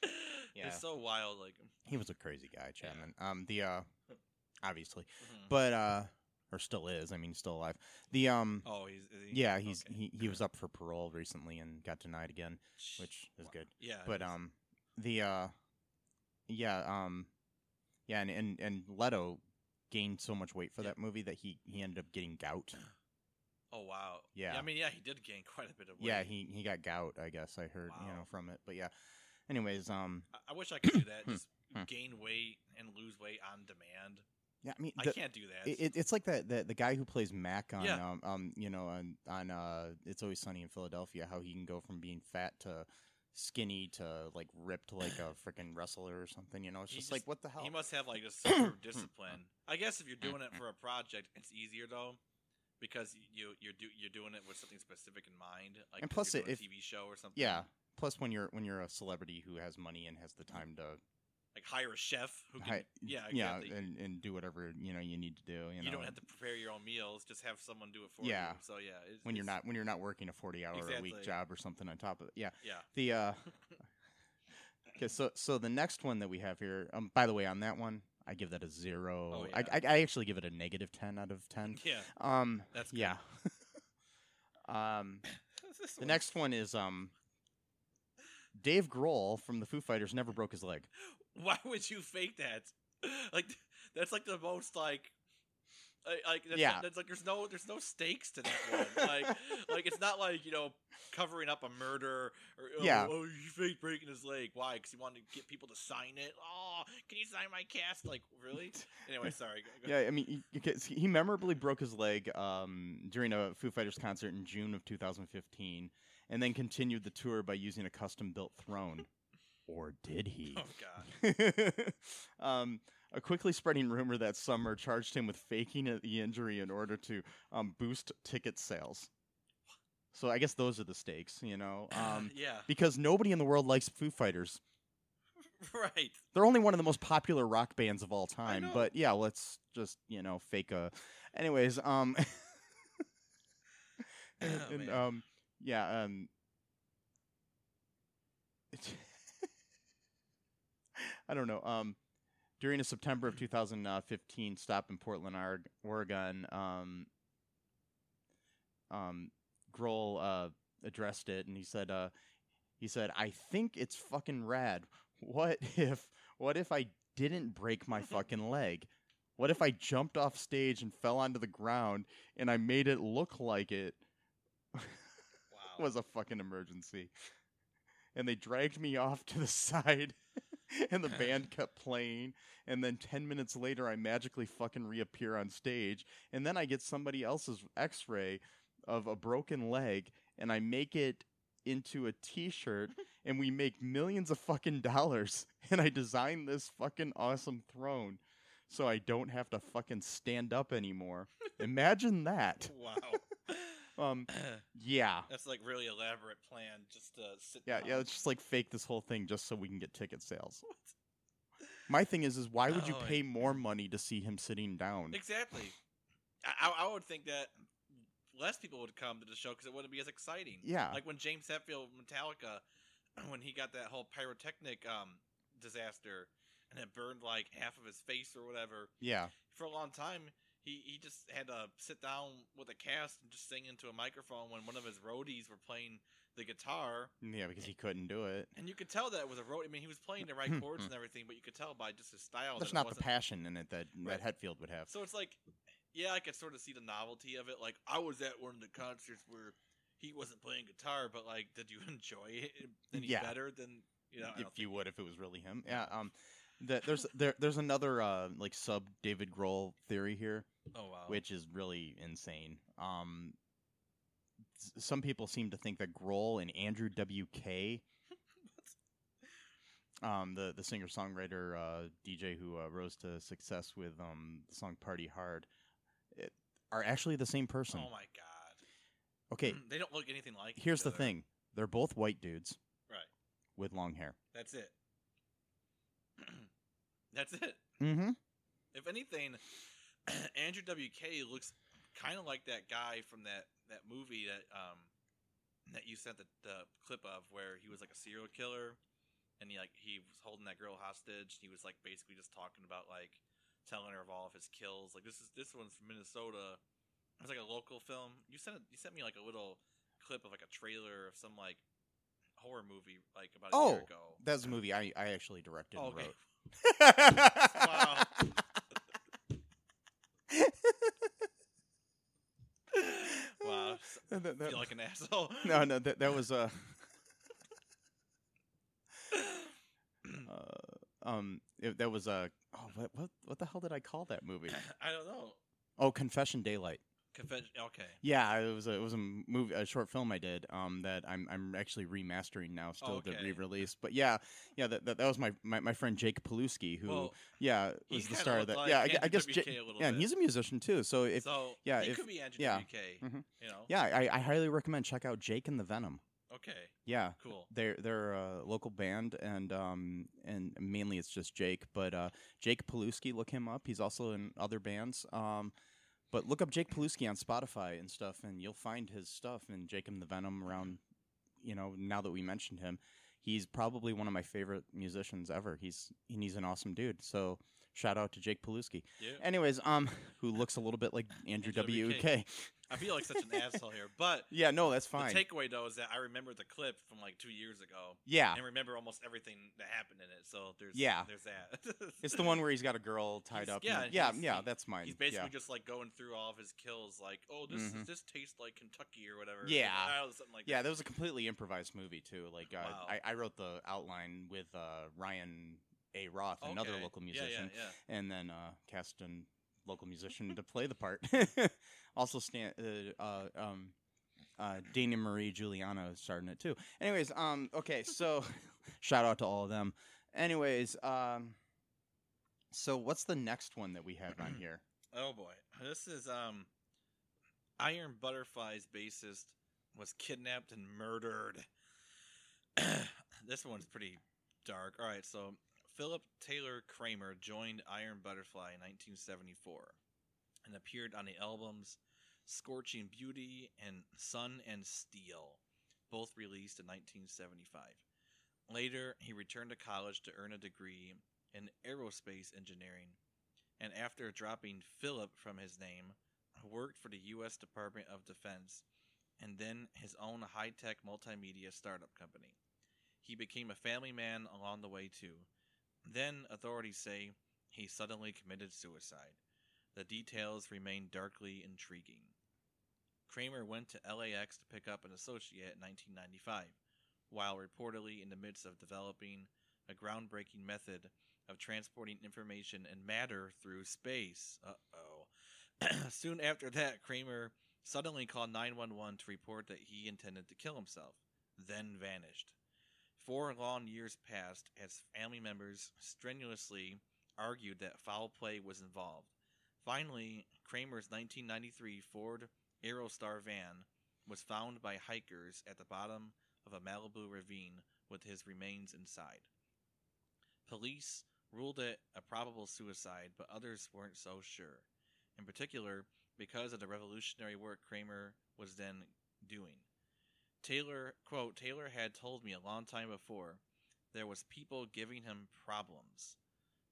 Yeah. it's so wild. Like He was a crazy guy, Chapman. Um, the uh, obviously, mhm. but uh, or still is. I mean, he's still alive. The um, oh he's he? yeah, he's Okay. he he was up for parole recently and got denied again, which is wow. good. Yeah, But um, the uh, yeah um, yeah, and and and Leto gained so much weight for Yeah. that movie that he he ended up getting gout. oh wow. yeah. I mean yeah he did gain quite a bit of weight. Yeah, he he got gout. I guess I heard you know from it. But yeah. Anyways, um, I, I wish I could do that. Just Hmm. gain weight and lose weight on demand. yeah, I mean, I can't do that. It, it- it's like that the the guy who plays Mac on Yeah. um, um you know on on uh It's Always Sunny in Philadelphia how he can go from being fat to skinny to like ripped like a freaking wrestler or something you know it's just, just- like what the hell He must have like a super discipline. I guess if you're doing it for a project, it's easier though, because you you're do, you're doing it with something specific in mind. Like And plus it- if- a TV show or something. yeah plus when you're when you're a celebrity who has money and has the mm-hmm. time to like hire a chef who can. hi- yeah, yeah exactly. and, and do whatever you know you need to do you, you, know don't have to prepare your own meals; just have someone do it for Yeah. you. So yeah, it's, when you're not when you're not working a 40 hour a week job or something on top of it yeah Yeah. the uh okay so so the next one that we have here um by the way on that one i give that a zero Oh, I, yeah. I i actually give it a negative 10 out of 10 Yeah. um That's yeah um the one- next one is um dave grohl from the foo fighters never broke his leg Why would you fake that? Like that's like the most like. Like, that's, Yeah. that's like there's no there's no stakes to that one like like it's not like you know covering up a murder or oh, Yeah. oh you fake breaking his leg why because he wanted to get people to sign it oh can you sign my cast like really anyway sorry go, go. yeah i mean he, he memorably broke his leg um during a foo fighters concert in june of 2015 and then continued the tour by using a custom built throne or did he oh god um, a quickly spreading rumor that summer charged him with faking the injury in order to um, boost ticket sales. So I guess those are the stakes, you know, um, yeah because nobody in the world likes Foo Fighters. right They're only one of the most popular rock bands of all time. But yeah, let's just you know fake a. Anyways, um, and, Oh, and, um, yeah, um. I don't know. Um, during a September of 2015 stop in Portland, Oregon, um, um, Grohl uh, addressed it, and he said, uh, "He said, I think it's fucking rad. What if, what if I didn't break my fucking leg? What if I jumped off stage and fell onto the ground and I made it look like it Wow. was a fucking emergency? And they dragged me off to the side and the band kept playing and then 10 minutes later I magically fucking reappear on stage and then I get somebody else's x-ray of a broken leg and I make it into a t-shirt and we make millions of fucking dollars and I design this fucking awesome throne so I don't have to fucking stand up anymore. Imagine that. wow. Um yeah. That's like really elaborate plan just to sit Yeah, down. yeah, let's just like fake this whole thing just so we can get ticket sales. My thing is is why would you Oh, pay more money to see him sitting down? Exactly. I, I, I would think that less people would come to the show because it wouldn't be as exciting. Yeah. Like when James Hetfield Metallica, when he got that whole pyrotechnic um, disaster and it burned like half of his face or whatever. Yeah. For a long time, he, he just had to sit down with a cast and just sing into a microphone when one of his roadies were playing the guitar. Yeah, because he couldn't do it. And you could tell that it was a road. I mean, he was playing the right chords and everything, but you could tell by just his style. There's not the passion in it that Right. that Hetfield would have. So it's like, yeah, I could sort of see the novelty of it. Like, I was at one of the concerts where he wasn't playing guitar, but like, did you enjoy it any Yeah. better than you know? If you would if it was really him. Yeah. Um. The, there's there there's another uh like sub David Grohl theory here, oh wow, which is really insane. Um. s- Some people seem to think that Grohl and Andrew WK, um, the the singer songwriter uh, DJ who uh, rose to success with um the song Party Hard, it, are actually the same person. oh my god, Okay, they don't look anything like. here's the other. thing: they're both white dudes right? with long hair. That's it. That's it. Mm-hmm. If anything, Andrew WK looks kind of like that guy from that that movie that um that you sent the, the clip of where he was like a serial killer and he like he was holding that girl hostage. He was like basically just talking about like telling her of all of his kills. Like this is this one's from Minnesota. It was like a local film. You sent it, you sent me like a little clip of like a trailer of some like horror movie like about a Oh, year ago. That's a movie I, I actually directed Oh, and okay. wrote. Wow. wow. That- that- feel like an asshole. no, no, that, that was uh, uh, um, it, that was uh, oh, what, what, what the hell did I call that movie? I don't know. Oh, Confession Daylight. Okay. Yeah, it was a, it was a movie, a short film I did. Um, that I'm I'm actually remastering now, still Okay. re-release. But yeah, yeah, that, that, that was my, my, my friend Jake Paluski, who Well, yeah was the star of that. like yeah, I, I guess WK Ja- a little yeah, and he's a musician too. So if so yeah, he if- could be Andrew yeah. WK. Mhm. You know. yeah, I, I highly recommend check out Jake and the Venom. Okay. Yeah, Cool. They're they're a local band, and um and mainly it's just Jake. But uh, Jake Paluski, look him up. He's also in other bands. Um, but look up Jake Paluski on Spotify and stuff, and you'll find his stuff. And Jake and the Venom around. You know, now that we mentioned him, he's probably one of my favorite musicians ever. He's and he's an awesome dude. So shout out to Jake Paluski. Yeah. Anyways, um, who looks a little bit like Andrew Andrew WK. I feel like such an asshole here, but Yeah, no, that's fine. the takeaway though is that I remember the clip from like two years ago yeah, and remember almost everything that happened in it. So there's Yeah. there's that. it's the one where he's got a girl tied He's- up. yeah, yeah, yeah. That's mine. He's basically yeah. just like going through all of his kills, like, oh, this Mhm. is, this tastes like Kentucky or whatever. Yeah. Something like Yeah, that. that was a completely improvised movie too. Like uh, Wow. I, I wrote the outline with uh, Ryan A. Roth, another Okay. local Yeah, musician, Yeah, yeah, and then uh, cast a local musician to play the part. also, Stan, uh, uh, um, uh, Dana Marie Giuliano starred in it too. Anyways, um, okay, so shout out to all of them. Anyways, um, so what's the next one that we have on here? Oh boy, this is um, Iron Butterfly's bassist was kidnapped and murdered. this one's pretty dark. All right, so Philip Taylor Kramer joined Iron Butterfly in 1974 and appeared on the albums Scorching Beauty and Sun and Steel, both released in 1975. Later, he returned to college to earn a degree in aerospace engineering, and after dropping Philip from his name, worked for the U.S. Department of Defense and then his own high tech multimedia startup company. He became a family man along the way, too. Then, authorities say, he suddenly committed suicide. The details remain darkly intriguing. Kramer went to LAX to pick up an associate in 1995, while reportedly in the midst of developing a groundbreaking method of transporting information and matter through space. Uh oh. Soon after that, Kramer suddenly called 911 to report that he intended to kill himself, then vanished. Four long years passed as family members strenuously argued that foul play was involved. Finally, Kramer's 1993 Ford Aerostar van was found by hikers at the bottom of a Malibu ravine with his remains inside. Police ruled it a probable suicide, but others weren't so sure. In particular, because of the revolutionary work Kramer was then doing. Taylor, quote, Taylor had told me a long time before there was people giving him problems,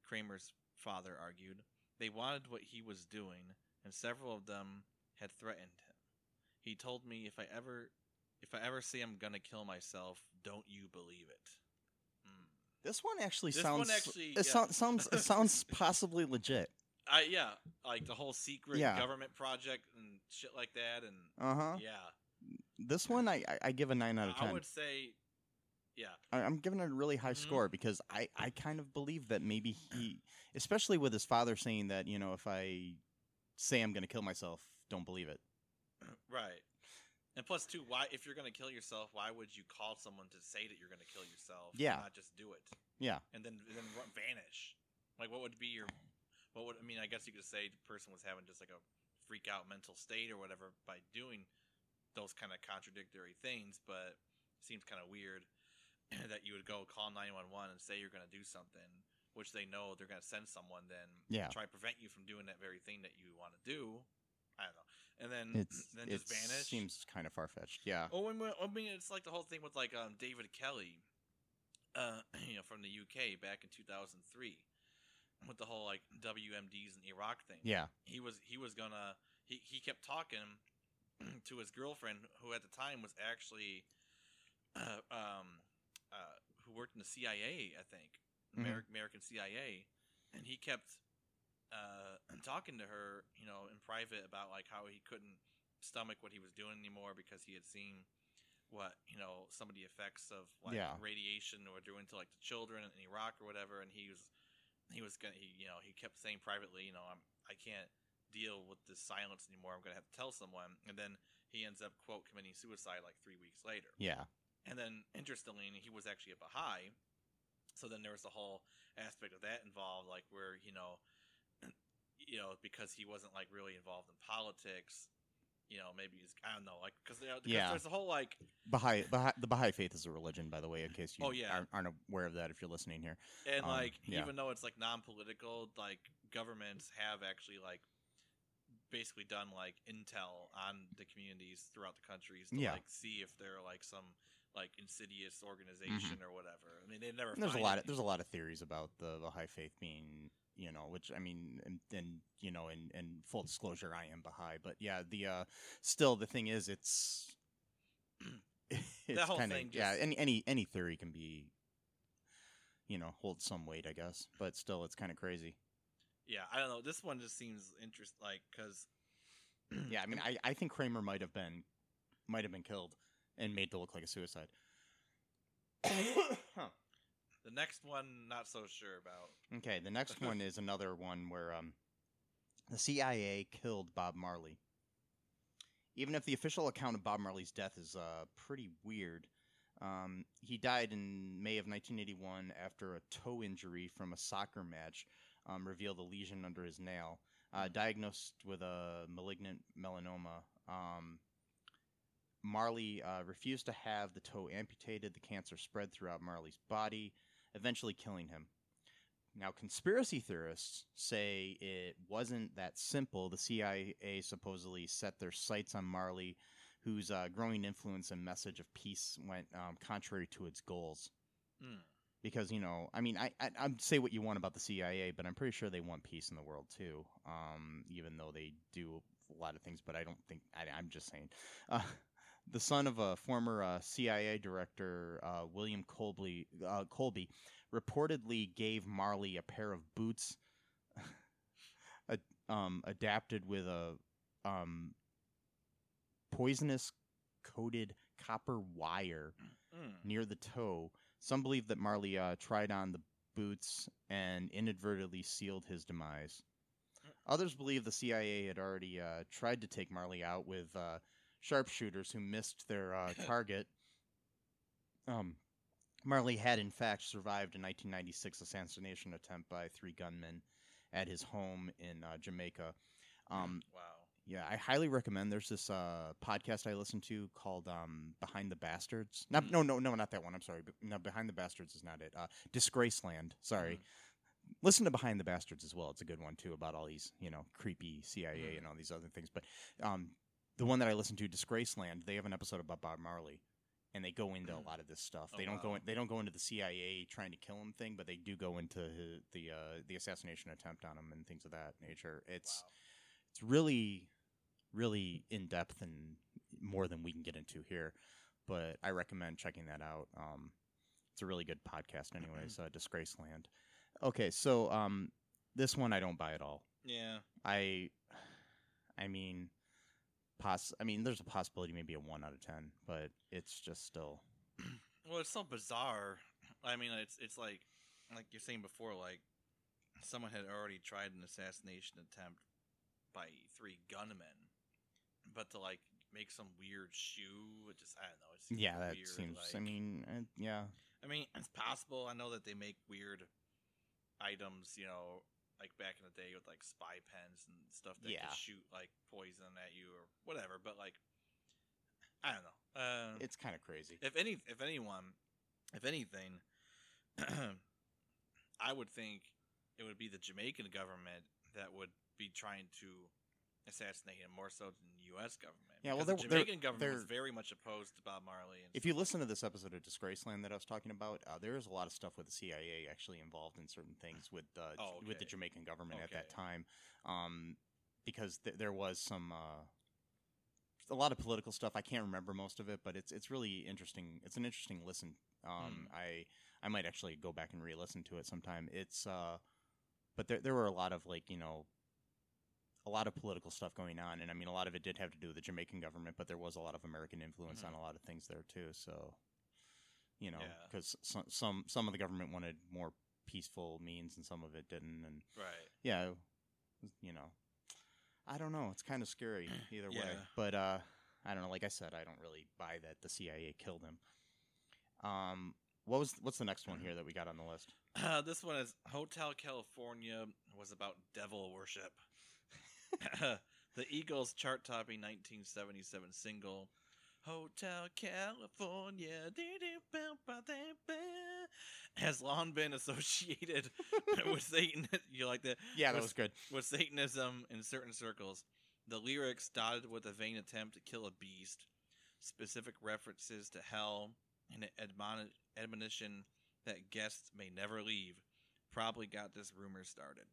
Kramer's father argued. They wanted what he was doing, and several of them had threatened him. He told me if I ever if I ever say I'm gonna kill myself, don't you believe it. Hmm. This one actually This sounds. one actually, it yeah. sounds sounds it sounds possibly legit. I yeah, like the whole secret Yeah. government project and shit like that, and Uh huh. yeah, This one I, I give a nine out of ten. I would say, yeah, I, I'm giving it a really high Mhm. score because I, I kind of believe that maybe he, especially with his father saying that, you know, if I say I'm going to kill myself, don't believe it. right. And plus, too, why if you're gonna kill yourself, why would you call someone to say that you're gonna kill yourself? and Yeah. not just do it, Yeah. and then then vanish. Like, what would be your, what would I mean? I guess you could say the person was having just like a freak out mental state or whatever by doing those kind of contradictory things, but it seems kind of weird that you would go call 911 and say you're going to do something, which they know they're going to send someone, then Yeah. try to prevent you from doing that very thing that you want to do. I don't know. And then, It's, then it just vanish. seems kind of far fetched. Yeah. Oh, I mean, it's like the whole thing with like um, David Kelly, uh, you know, from the UK back in 2003, with the whole like WMDs and Iraq thing. Yeah. He was he was gonna he he kept talking to his girlfriend, who at the time was actually, uh, um, who worked in the CIA, I think, Mhm. Ameri- American CIA, and he kept uh, talking to her, you know, in private about like how he couldn't stomach what he was doing anymore because he had seen what you know some of the effects of like Yeah. radiation or doing to like the children in Iraq or whatever, and he was he was gonna he you know he kept saying privately, you know, I'm I can't deal with this silence anymore. I'm gonna have to tell someone, and then he ends up quote committing suicide like three weeks later. Yeah. And then, interestingly, he was actually a Baha'i. So then there was the whole aspect of that involved, like where you know, you know, because he wasn't like really involved in politics. You know, maybe he's I don't know, like because Yeah. there's a whole like Baha'i, Baha'i, the Baha'i faith is a religion, by the way, in case you Oh, yeah. aren't, aren't aware of that if you're listening here. and Um, like yeah. even though it's like non-political, like governments have actually like basically done like intel on the communities throughout the countries to Yeah. like see if they're like some like insidious organization or whatever. I mean, they never. And there's a lot. Of, there's a lot of theories about the the Baha'i faith being, you know, which I mean, and, and you know, in, in full disclosure, I am Baha'i, but yeah, the uh, still the thing is, it's it's kind of yeah. Any any any theory can be, you know, hold some weight, I guess, but still, it's kind of crazy. Yeah, I don't know. This one just seems interest like because Yeah, I mean, I, I think Kramer might have been might have been killed and made to look like a suicide. Huh. the next one not so sure about. Okay, the next one is another one where um, the CIA killed Bob Marley. Even if the official account of Bob Marley's death is uh, pretty weird, um, he died in May of 1981 after a toe injury from a soccer match um, revealed a lesion under his nail. Uh, diagnosed with a malignant melanoma, um, Marley uh, refused to have the toe amputated. The cancer spread throughout Marley's body, eventually killing him. Now, conspiracy theorists say it wasn't that simple. The CIA supposedly set their sights on Marley, whose uh, growing influence and message of peace went um, contrary to its goals. Hmm. Because you know, I mean, I, I I'd say what you want about the CIA, but I'm pretty sure they want peace in the world too. Um, even though they do a lot of things, but I don't think I, I'm just saying. Uh, the son of a former uh, CIA director, uh, William Colby, uh, Colby, reportedly gave Marley a pair of boots um, adapted with a um, poisonous coated copper wire Mm. near the toe. Some believe that Marley uh, tried on the boots and inadvertently sealed his demise. Others believe the CIA had already uh, tried to take Marley out with uh, sharpshooters who missed their uh, target. Um, Marley had, in fact, survived a 1996 assassination attempt by three gunmen at his home in uh, Jamaica. Um, wow. yeah, I highly recommend. There's this uh, podcast I listen to called um, "Behind the Bastards." Not, Mm. no, no, no, not that one. I'm sorry. No, "Behind the Bastards" is not it. Uh, "Disgraceland." Sorry. Mm. Listen to "Behind the Bastards" as well. It's a good one too about all these, you know, creepy CIA Mm. and all these other things. But um, the one that I listen to, "Disgraceland," they have an episode about Bob Marley, and they go into a lot of this stuff. Oh, they don't go. In, they don't go into the CIA trying to kill him thing, but they do go into his, the uh, the assassination attempt on him and things of that nature. It's wow. it's really really in depth and more than we can get into here but i recommend checking that out um, it's a really good podcast anyways uh, disgraceland okay so um, this one i don't buy at all Yeah. i i mean poss- i mean there's a possibility maybe a 1 out of 10 but it's just still Well, it's so bizarre. I mean, it's it's like like you're saying before, like someone had already tried an assassination attempt by three gunmen, but to like make some weird shoe, it just I don't know. It seems yeah that weird, seems i mean uh, yeah I mean, it's possible. I know that they make weird items, you know, like back in the day with like spy pens and stuff that Yeah. could shoot like poison at you or whatever. But like, I don't know. Uh, it's kind of crazy if any, if anyone, if anything, I would think it would be the Jamaican government that would be trying to assassinate him more so than the U.S. government. Yeah, well, they're- the they're- Jamaican government was they're- very much opposed to Bob Marley. And If you listen to this episode of Disgraceland that I was talking about, uh, there is a lot of stuff with the CIA actually involved in certain things with uh, Oh, with the. Jamaican government at that Okay. time, um, because th- there was some uh, a lot of political stuff. I can't remember most of it, but it's it's really interesting. It's an interesting listen. Um, Hmm. I I might actually go back and re-listen to it sometime. It's uh, but there there were a lot of like you know a lot of political stuff going on, and I mean, a lot of it did have to do with the Jamaican government, but there was a lot of American influence on Mhm. a lot of things there too. So, you know, Yeah. because some, some some of the government wanted more peaceful means, and some of it didn't, and right. yeah, you know, I don't know. It's kind of scary either way, Yeah. but uh, I don't know. Like I said, I don't really buy that the CIA killed him. Um, what was what's the next one here that we got on the list? Uh, this one is Hotel California was about devil worship. the Eagles chart topping 1977 single Hotel California has long been associated with Satan. You like that? Yeah, that Was- was good. With Satanism in certain circles. The lyrics dotted with a vain attempt to kill a beast, specific references to hell, and an admoni- admonition that guests may never leave probably got this rumor started.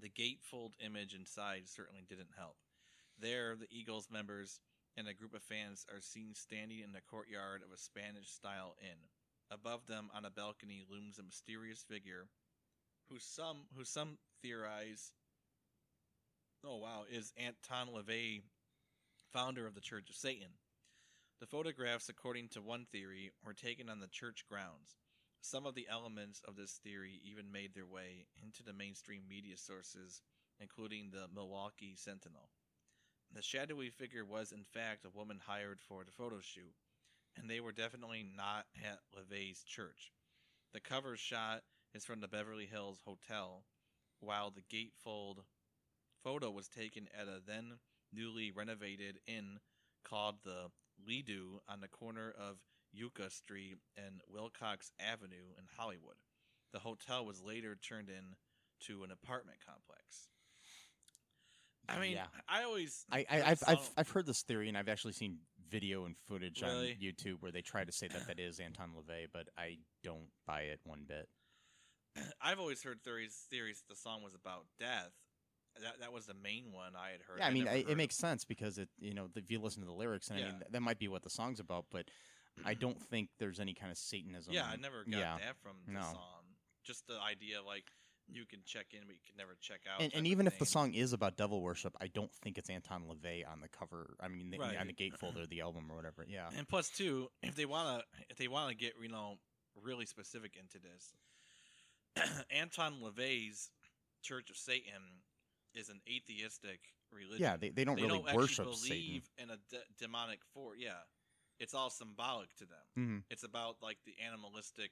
The gatefold image inside certainly didn't help. There, the Eagles members and a group of fans are seen standing in the courtyard of a Spanish style inn. Above them on a balcony looms a mysterious figure who some who some theorize oh wow is Anton LaVey, founder of the Church of Satan. The photographs, according to one theory, were taken on the church grounds. Some of the elements of this theory even made their way into the mainstream media sources, including the Milwaukee Sentinel. The shadowy figure was, in fact, a woman hired for the photo shoot, and they were definitely not at LaVey's church. The cover shot is from the Beverly Hills Hotel, while the gatefold photo was taken at a then newly renovated inn called the Lido on the corner of Yucca Street and Wilcox Avenue in Hollywood. The hotel was later turned into an apartment complex. I mean, Yeah. I always I, I I've, I've I've heard this theory, and I've actually seen video and footage Really? on YouTube where they try to say that that is Anton LaVey, but I don't buy it one bit. I've always heard theories theories that the song was about death. That that was the main one I had heard. Yeah, I mean, I, it makes sense because it, you know, if you listen to the lyrics, and I mean, that might be what the song's about, but I don't think there's any kind of Satanism. Yeah, I never got yeah. that from the No. song. Just the idea, like you can check in, but you can never check out. and, and even if the song is about devil worship, I don't think it's Anton LaVey on the cover. I mean, the, Right. on the gatefold of the album or whatever. Yeah. And plus, too, if they wanna, if they wanna get you know really specific into this, Anton LaVey's Church of Satan is an atheistic religion. Yeah, they, they don't They really don't worship believe in a de- demonic force. Yeah, it's all symbolic to them. Satan. It's about like the animalistic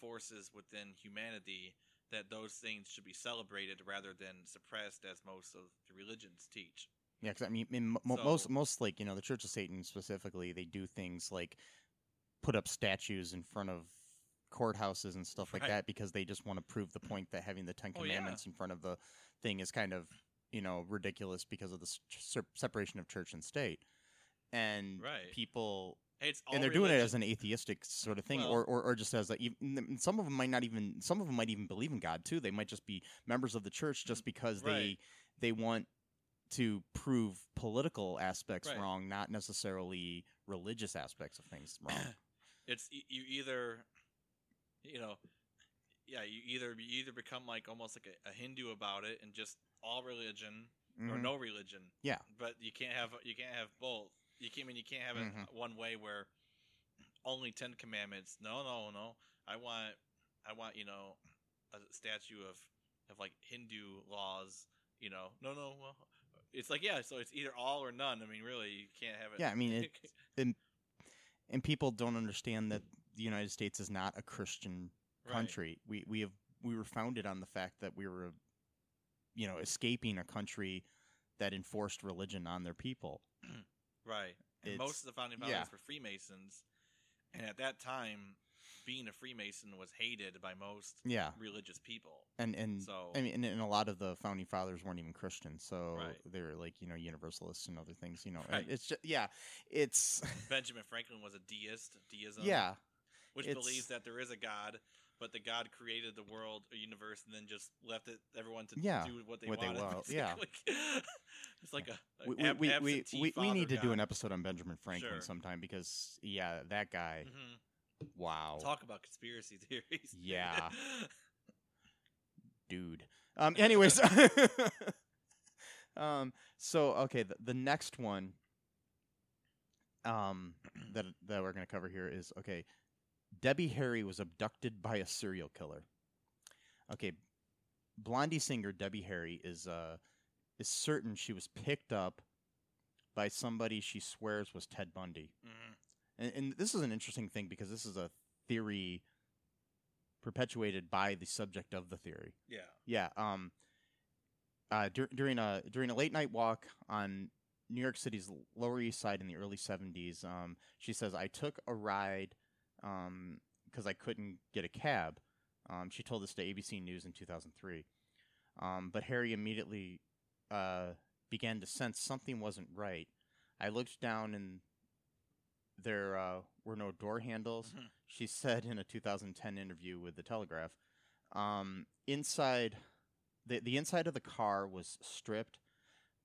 forces within humanity that those things should be celebrated rather than suppressed, as most of the religions teach. Yeah, because I mean, in mo- most So- most like you know the Church of Satan specifically, they do things like put up statues in front of courthouses and stuff like Right. that because they just want to prove the point that having the Ten Oh, yeah. Commandments in front of the thing is kind of you know ridiculous because of the se- separation of church and state, and Right. people it's all and they're doing it as an atheistic sort of thing, Well- or, or or just as a, some of them might not even some of them might even believe in God too. They might just be members of the church just because Right. they they want to prove political aspects Right. wrong, not necessarily religious aspects of things wrong. it's you either you know yeah you either you either become like almost like a, a hindu about it and just all religion or Mhm. no religion Yeah. but you can't have you can't have both you can't I mean you can't have it Mhm. one way where only 10 commandments no no no i want i want you know a statue of of like hindu laws you know no no well it's like yeah so it's either all or none i mean really you can't have it Yeah, I mean, it- and people don't understand that the United States is not a Christian Right. country. We we have we were founded on the fact that we were, you know, escaping a country that enforced religion on their people. Right. And most of the founding fathers yeah. were Freemasons, and at that time, being a Freemason was hated by most Yeah, religious people. and and So I mean, and, and a lot of the founding fathers weren't even Christians, so Right. they're like you know universalists and other things. You know, Right. it's just yeah, it's Benjamin Franklin was a deist, deism, yeah, which believes that there is a God, but the God created the world, a universe, and then just left it everyone to Yeah, do what they what they wanted. will, yeah. it's like a, a we we, ab- we, we, we, we need to do an episode on Benjamin Franklin Sure. sometime because yeah, that guy, Mhm. wow, Talk about conspiracy theories. Yeah. dude. Um, anyways, um, so okay, the, the next one, um, that that we're gonna cover here is okay. Debbie Harry was abducted by a serial killer. Okay, Blondie singer Debbie Harry is uh is certain she was picked up by somebody she swears was Ted Bundy. Mhm. And, and this is an interesting thing because this is a theory perpetuated by the subject of the theory. Yeah. Yeah. Um. Uh, dur- during a during a late night walk on New York City's Lower East Side in the early '70s, um, she says, "I took a ride um because I couldn't get a cab." Um, she told this to ABC News in 2003. Um, but Harry immediately uh, began to sense something wasn't right. I looked down and there uh, were no door handles. Mhm. She said in a 2010 interview with the Telegraph. Um, inside, the the inside of the car was stripped.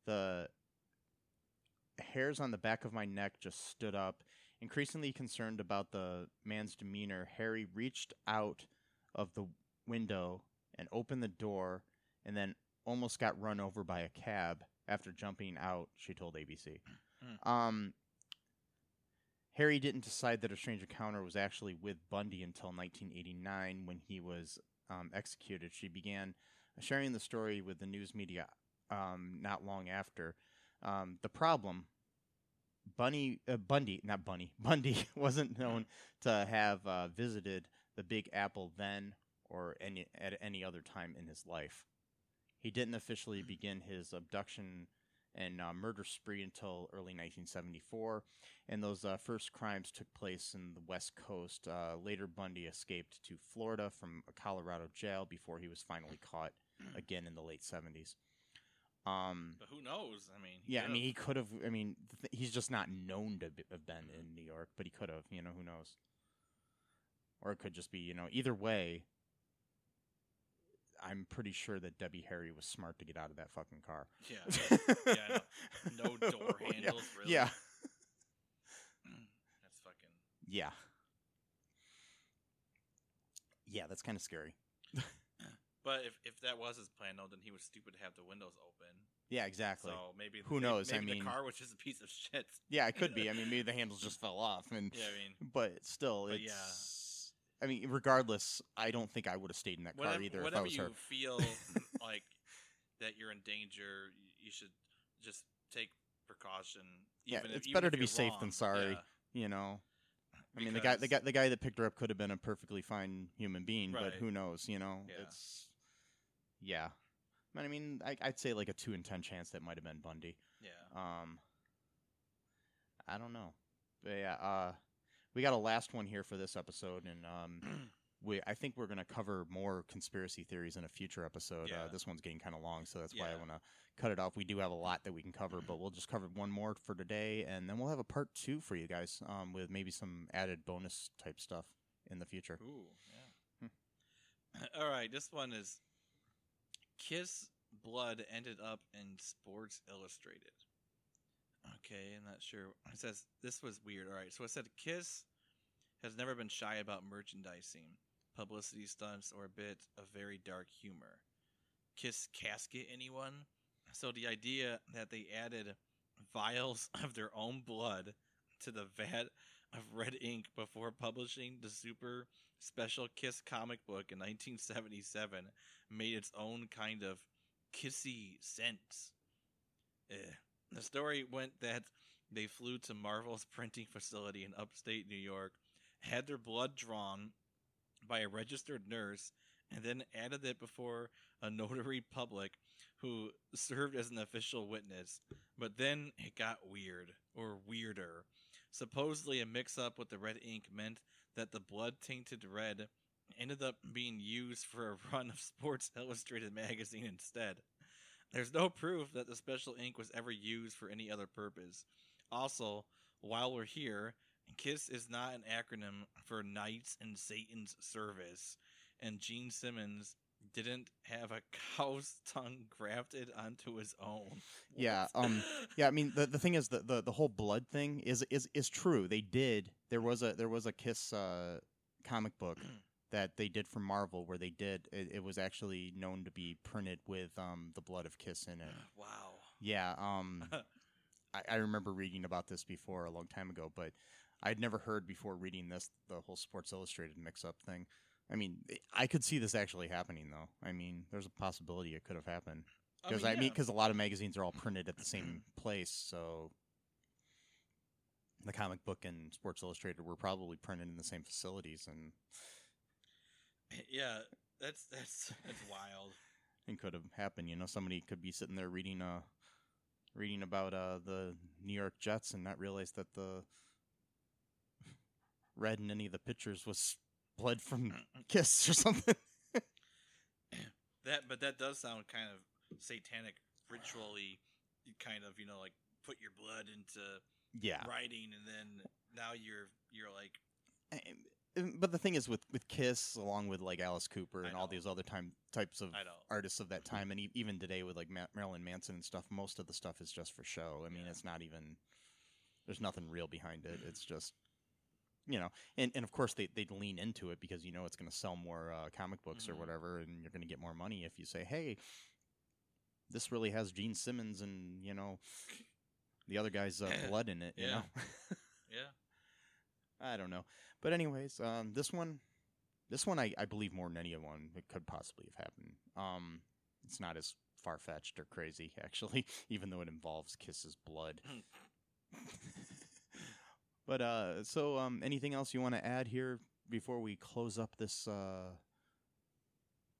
The hairs on the back of my neck just stood up. Increasingly concerned about the man's demeanor, Harry reached out of the window and opened the door, and then almost got run over by a cab after jumping out. She told ABC. Hmm. Um, Harry didn't decide that a strange encounter was actually with Bundy until 1989 when he was um, executed. She began sharing the story with the news media um, not long after. Um, the problem, Bunny, uh, Bundy, not Bunny, Bundy wasn't known to have uh, visited the Big Apple then or any at any other time in his life. He didn't officially begin his abduction and uh, murder spree until early 1974, and those uh, first crimes took place in the West Coast. Uh, later, Bundy escaped to Florida from a Colorado jail before he was finally caught again in the late 70s. Um, But who knows? I mean, yeah, I could've. mean, he could have. I mean, th- he's just not known to be- have been in New York, but he could have. You know, who knows? Or it could just be, you know, either way. I'm pretty sure that Debbie Harry was smart to get out of that fucking car. yeah, yeah, no door Yeah, handles, really. Yeah, that's fucking. yeah, yeah. That's kind of scary. But if if that was his plan, though, then he was stupid to have the windows open. Yeah, exactly. So maybe Who maybe- knows? I Maybe mean- the car was just a piece of shit. yeah, it could be. I mean, maybe the handles just fell off, and Yeah, I mean, but still, But it's. yeah. I mean, regardless, I don't think I would have stayed in that car whatever, either if I whatever was you feel like that you're in danger, you should just take precaution. Yeah, if- it's even better if to be safe than sorry. Yeah, You know, I mean, the guy, the guy, the guy that picked her up could have been a perfectly fine human being, but who knows? You know, Yeah. it's yeah. I mean, I, I'd say like a two in ten chance that might have been Bundy. Yeah. Um, I don't know, but yeah, uh, we got a last one here for this episode, and um, we I think we're gonna cover more conspiracy theories in a future episode. Yeah. Uh, this one's getting kind of long, so that's why I want to cut it off. We do have a lot that we can cover, but we'll just cover one more for today, and then we'll have a part two for you guys, um, with maybe some added bonus type stuff in the future. Ooh, yeah. All right, this one is Kiss Blood ended up in Sports Illustrated. Okay, I'm not sure. It says this was weird. All right, so it said Kiss has never been shy about merchandising, publicity stunts, or a bit of very dark humor. Kiss casket anyone? So the idea that they added vials of their own blood to the vat of red ink before publishing the super special Kiss comic book in 1977 made its own kind of kissy sense. Eh. The story went that they flew to Marvel's printing facility in upstate New York, had their blood drawn by a registered nurse, and then added it before a notary public who served as an official witness. But then it got weird, or weirder. Supposedly, a mix up with the red ink meant that the blood tainted red ended up being used for a run of Sports Illustrated magazine instead. There's no proof that the special ink was ever used for any other purpose. Also, while we're here, KISS is not an acronym for Knights in Satan's Service, and Gene Simmons didn't have a cow's tongue grafted onto his own. Yeah, um, Yeah, I mean the the thing is the, the the whole blood thing is is is true. They did. There was a there was a Kiss uh, comic book that they did for Marvel where they did it, it was actually known to be printed with um the blood of Kiss in it. wow. Yeah, um I, I remember reading about this before a long time ago, but I'd never heard before reading this the whole Sports Illustrated mix up thing. I mean, I could see this actually happening though. I mean, there's a possibility it could have happened because I mean, yeah. because a lot of magazines are all printed at the same place, so the comic book and Sports Illustrated were probably printed in the same facilities, and yeah, that's that's that's wild. it could have happened. You know, somebody could be sitting there reading uh reading about uh the New York Jets and not realize that the red in any of the pictures was blood from uh, uh. Kiss or something. That, but that does sound kind of satanic, ritually, kind of you know like put your blood into yeah, writing, and then now you're you're like And- and- um, um, but the thing is with with Kiss, along with like Alice Cooper and all these other time types of artists of that time, and e- even today with like Ma- Marilyn Manson and stuff, most of the stuff is just for show. I mean, Yeah. it's not even there's nothing real behind it. It's just you know, and and of course they they'd lean into it because you know it's going to sell more uh, comic books or Mhm. whatever, and you're going to get more money if you say, hey, this really has Gene Simmons and you know the other guy's uh, blood in it. You Yeah. know. yeah. I don't know. But anyways, um, this one, this one, I, I believe more than any one it could possibly have happened. Um, it's not as far fetched or crazy, actually, even though it involves Kiss's blood. But uh, so um, anything else you want to add here before we close up this? Uh,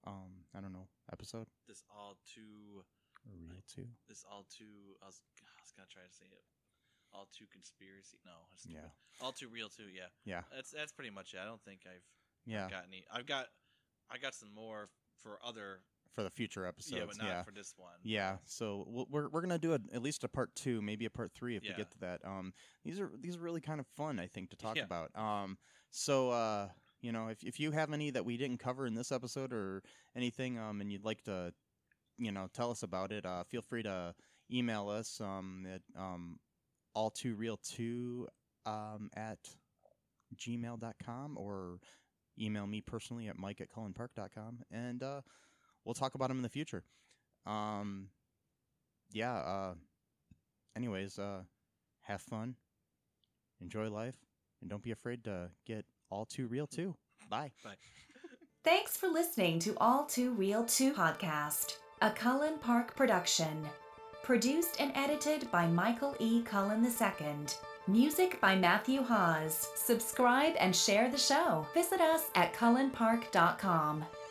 um, I don't know episode. This all too real too. this all too. I was I was gonna try to say it. All too conspiracy. No, that's Yeah. stupid. All too real too. Yeah. Yeah. That's that's pretty much it. I don't think I've Yeah. got any. I've got I got some more for other. For the future episodes. yeah, but not yeah. for this one. Yeah, so we'll- we're we're gonna do a, at least a part two, maybe a part three if we get to that. Um, these are these are really kind of fun, I think, to talk Yeah. about. Um, so uh, you know, if if you have any that we didn't cover in this episode or anything, um, and you'd like to, you know, tell us about it, uh, feel free to email us um at um all too real two um at gmail.com or email me personally at mike at cullenpark.com and uh we'll talk about them in the future. Um, yeah. Uh, anyways, uh, have fun, enjoy life, and don't be afraid to get all too real too. Bye. Bye. Thanks for listening to All Too Real 2 podcast, a Cullen Park production. Produced and edited by Michael E. Cullen II. Music by Matthew Hawes. Subscribe and share the show. Visit us at cullenpark.com. Thank you.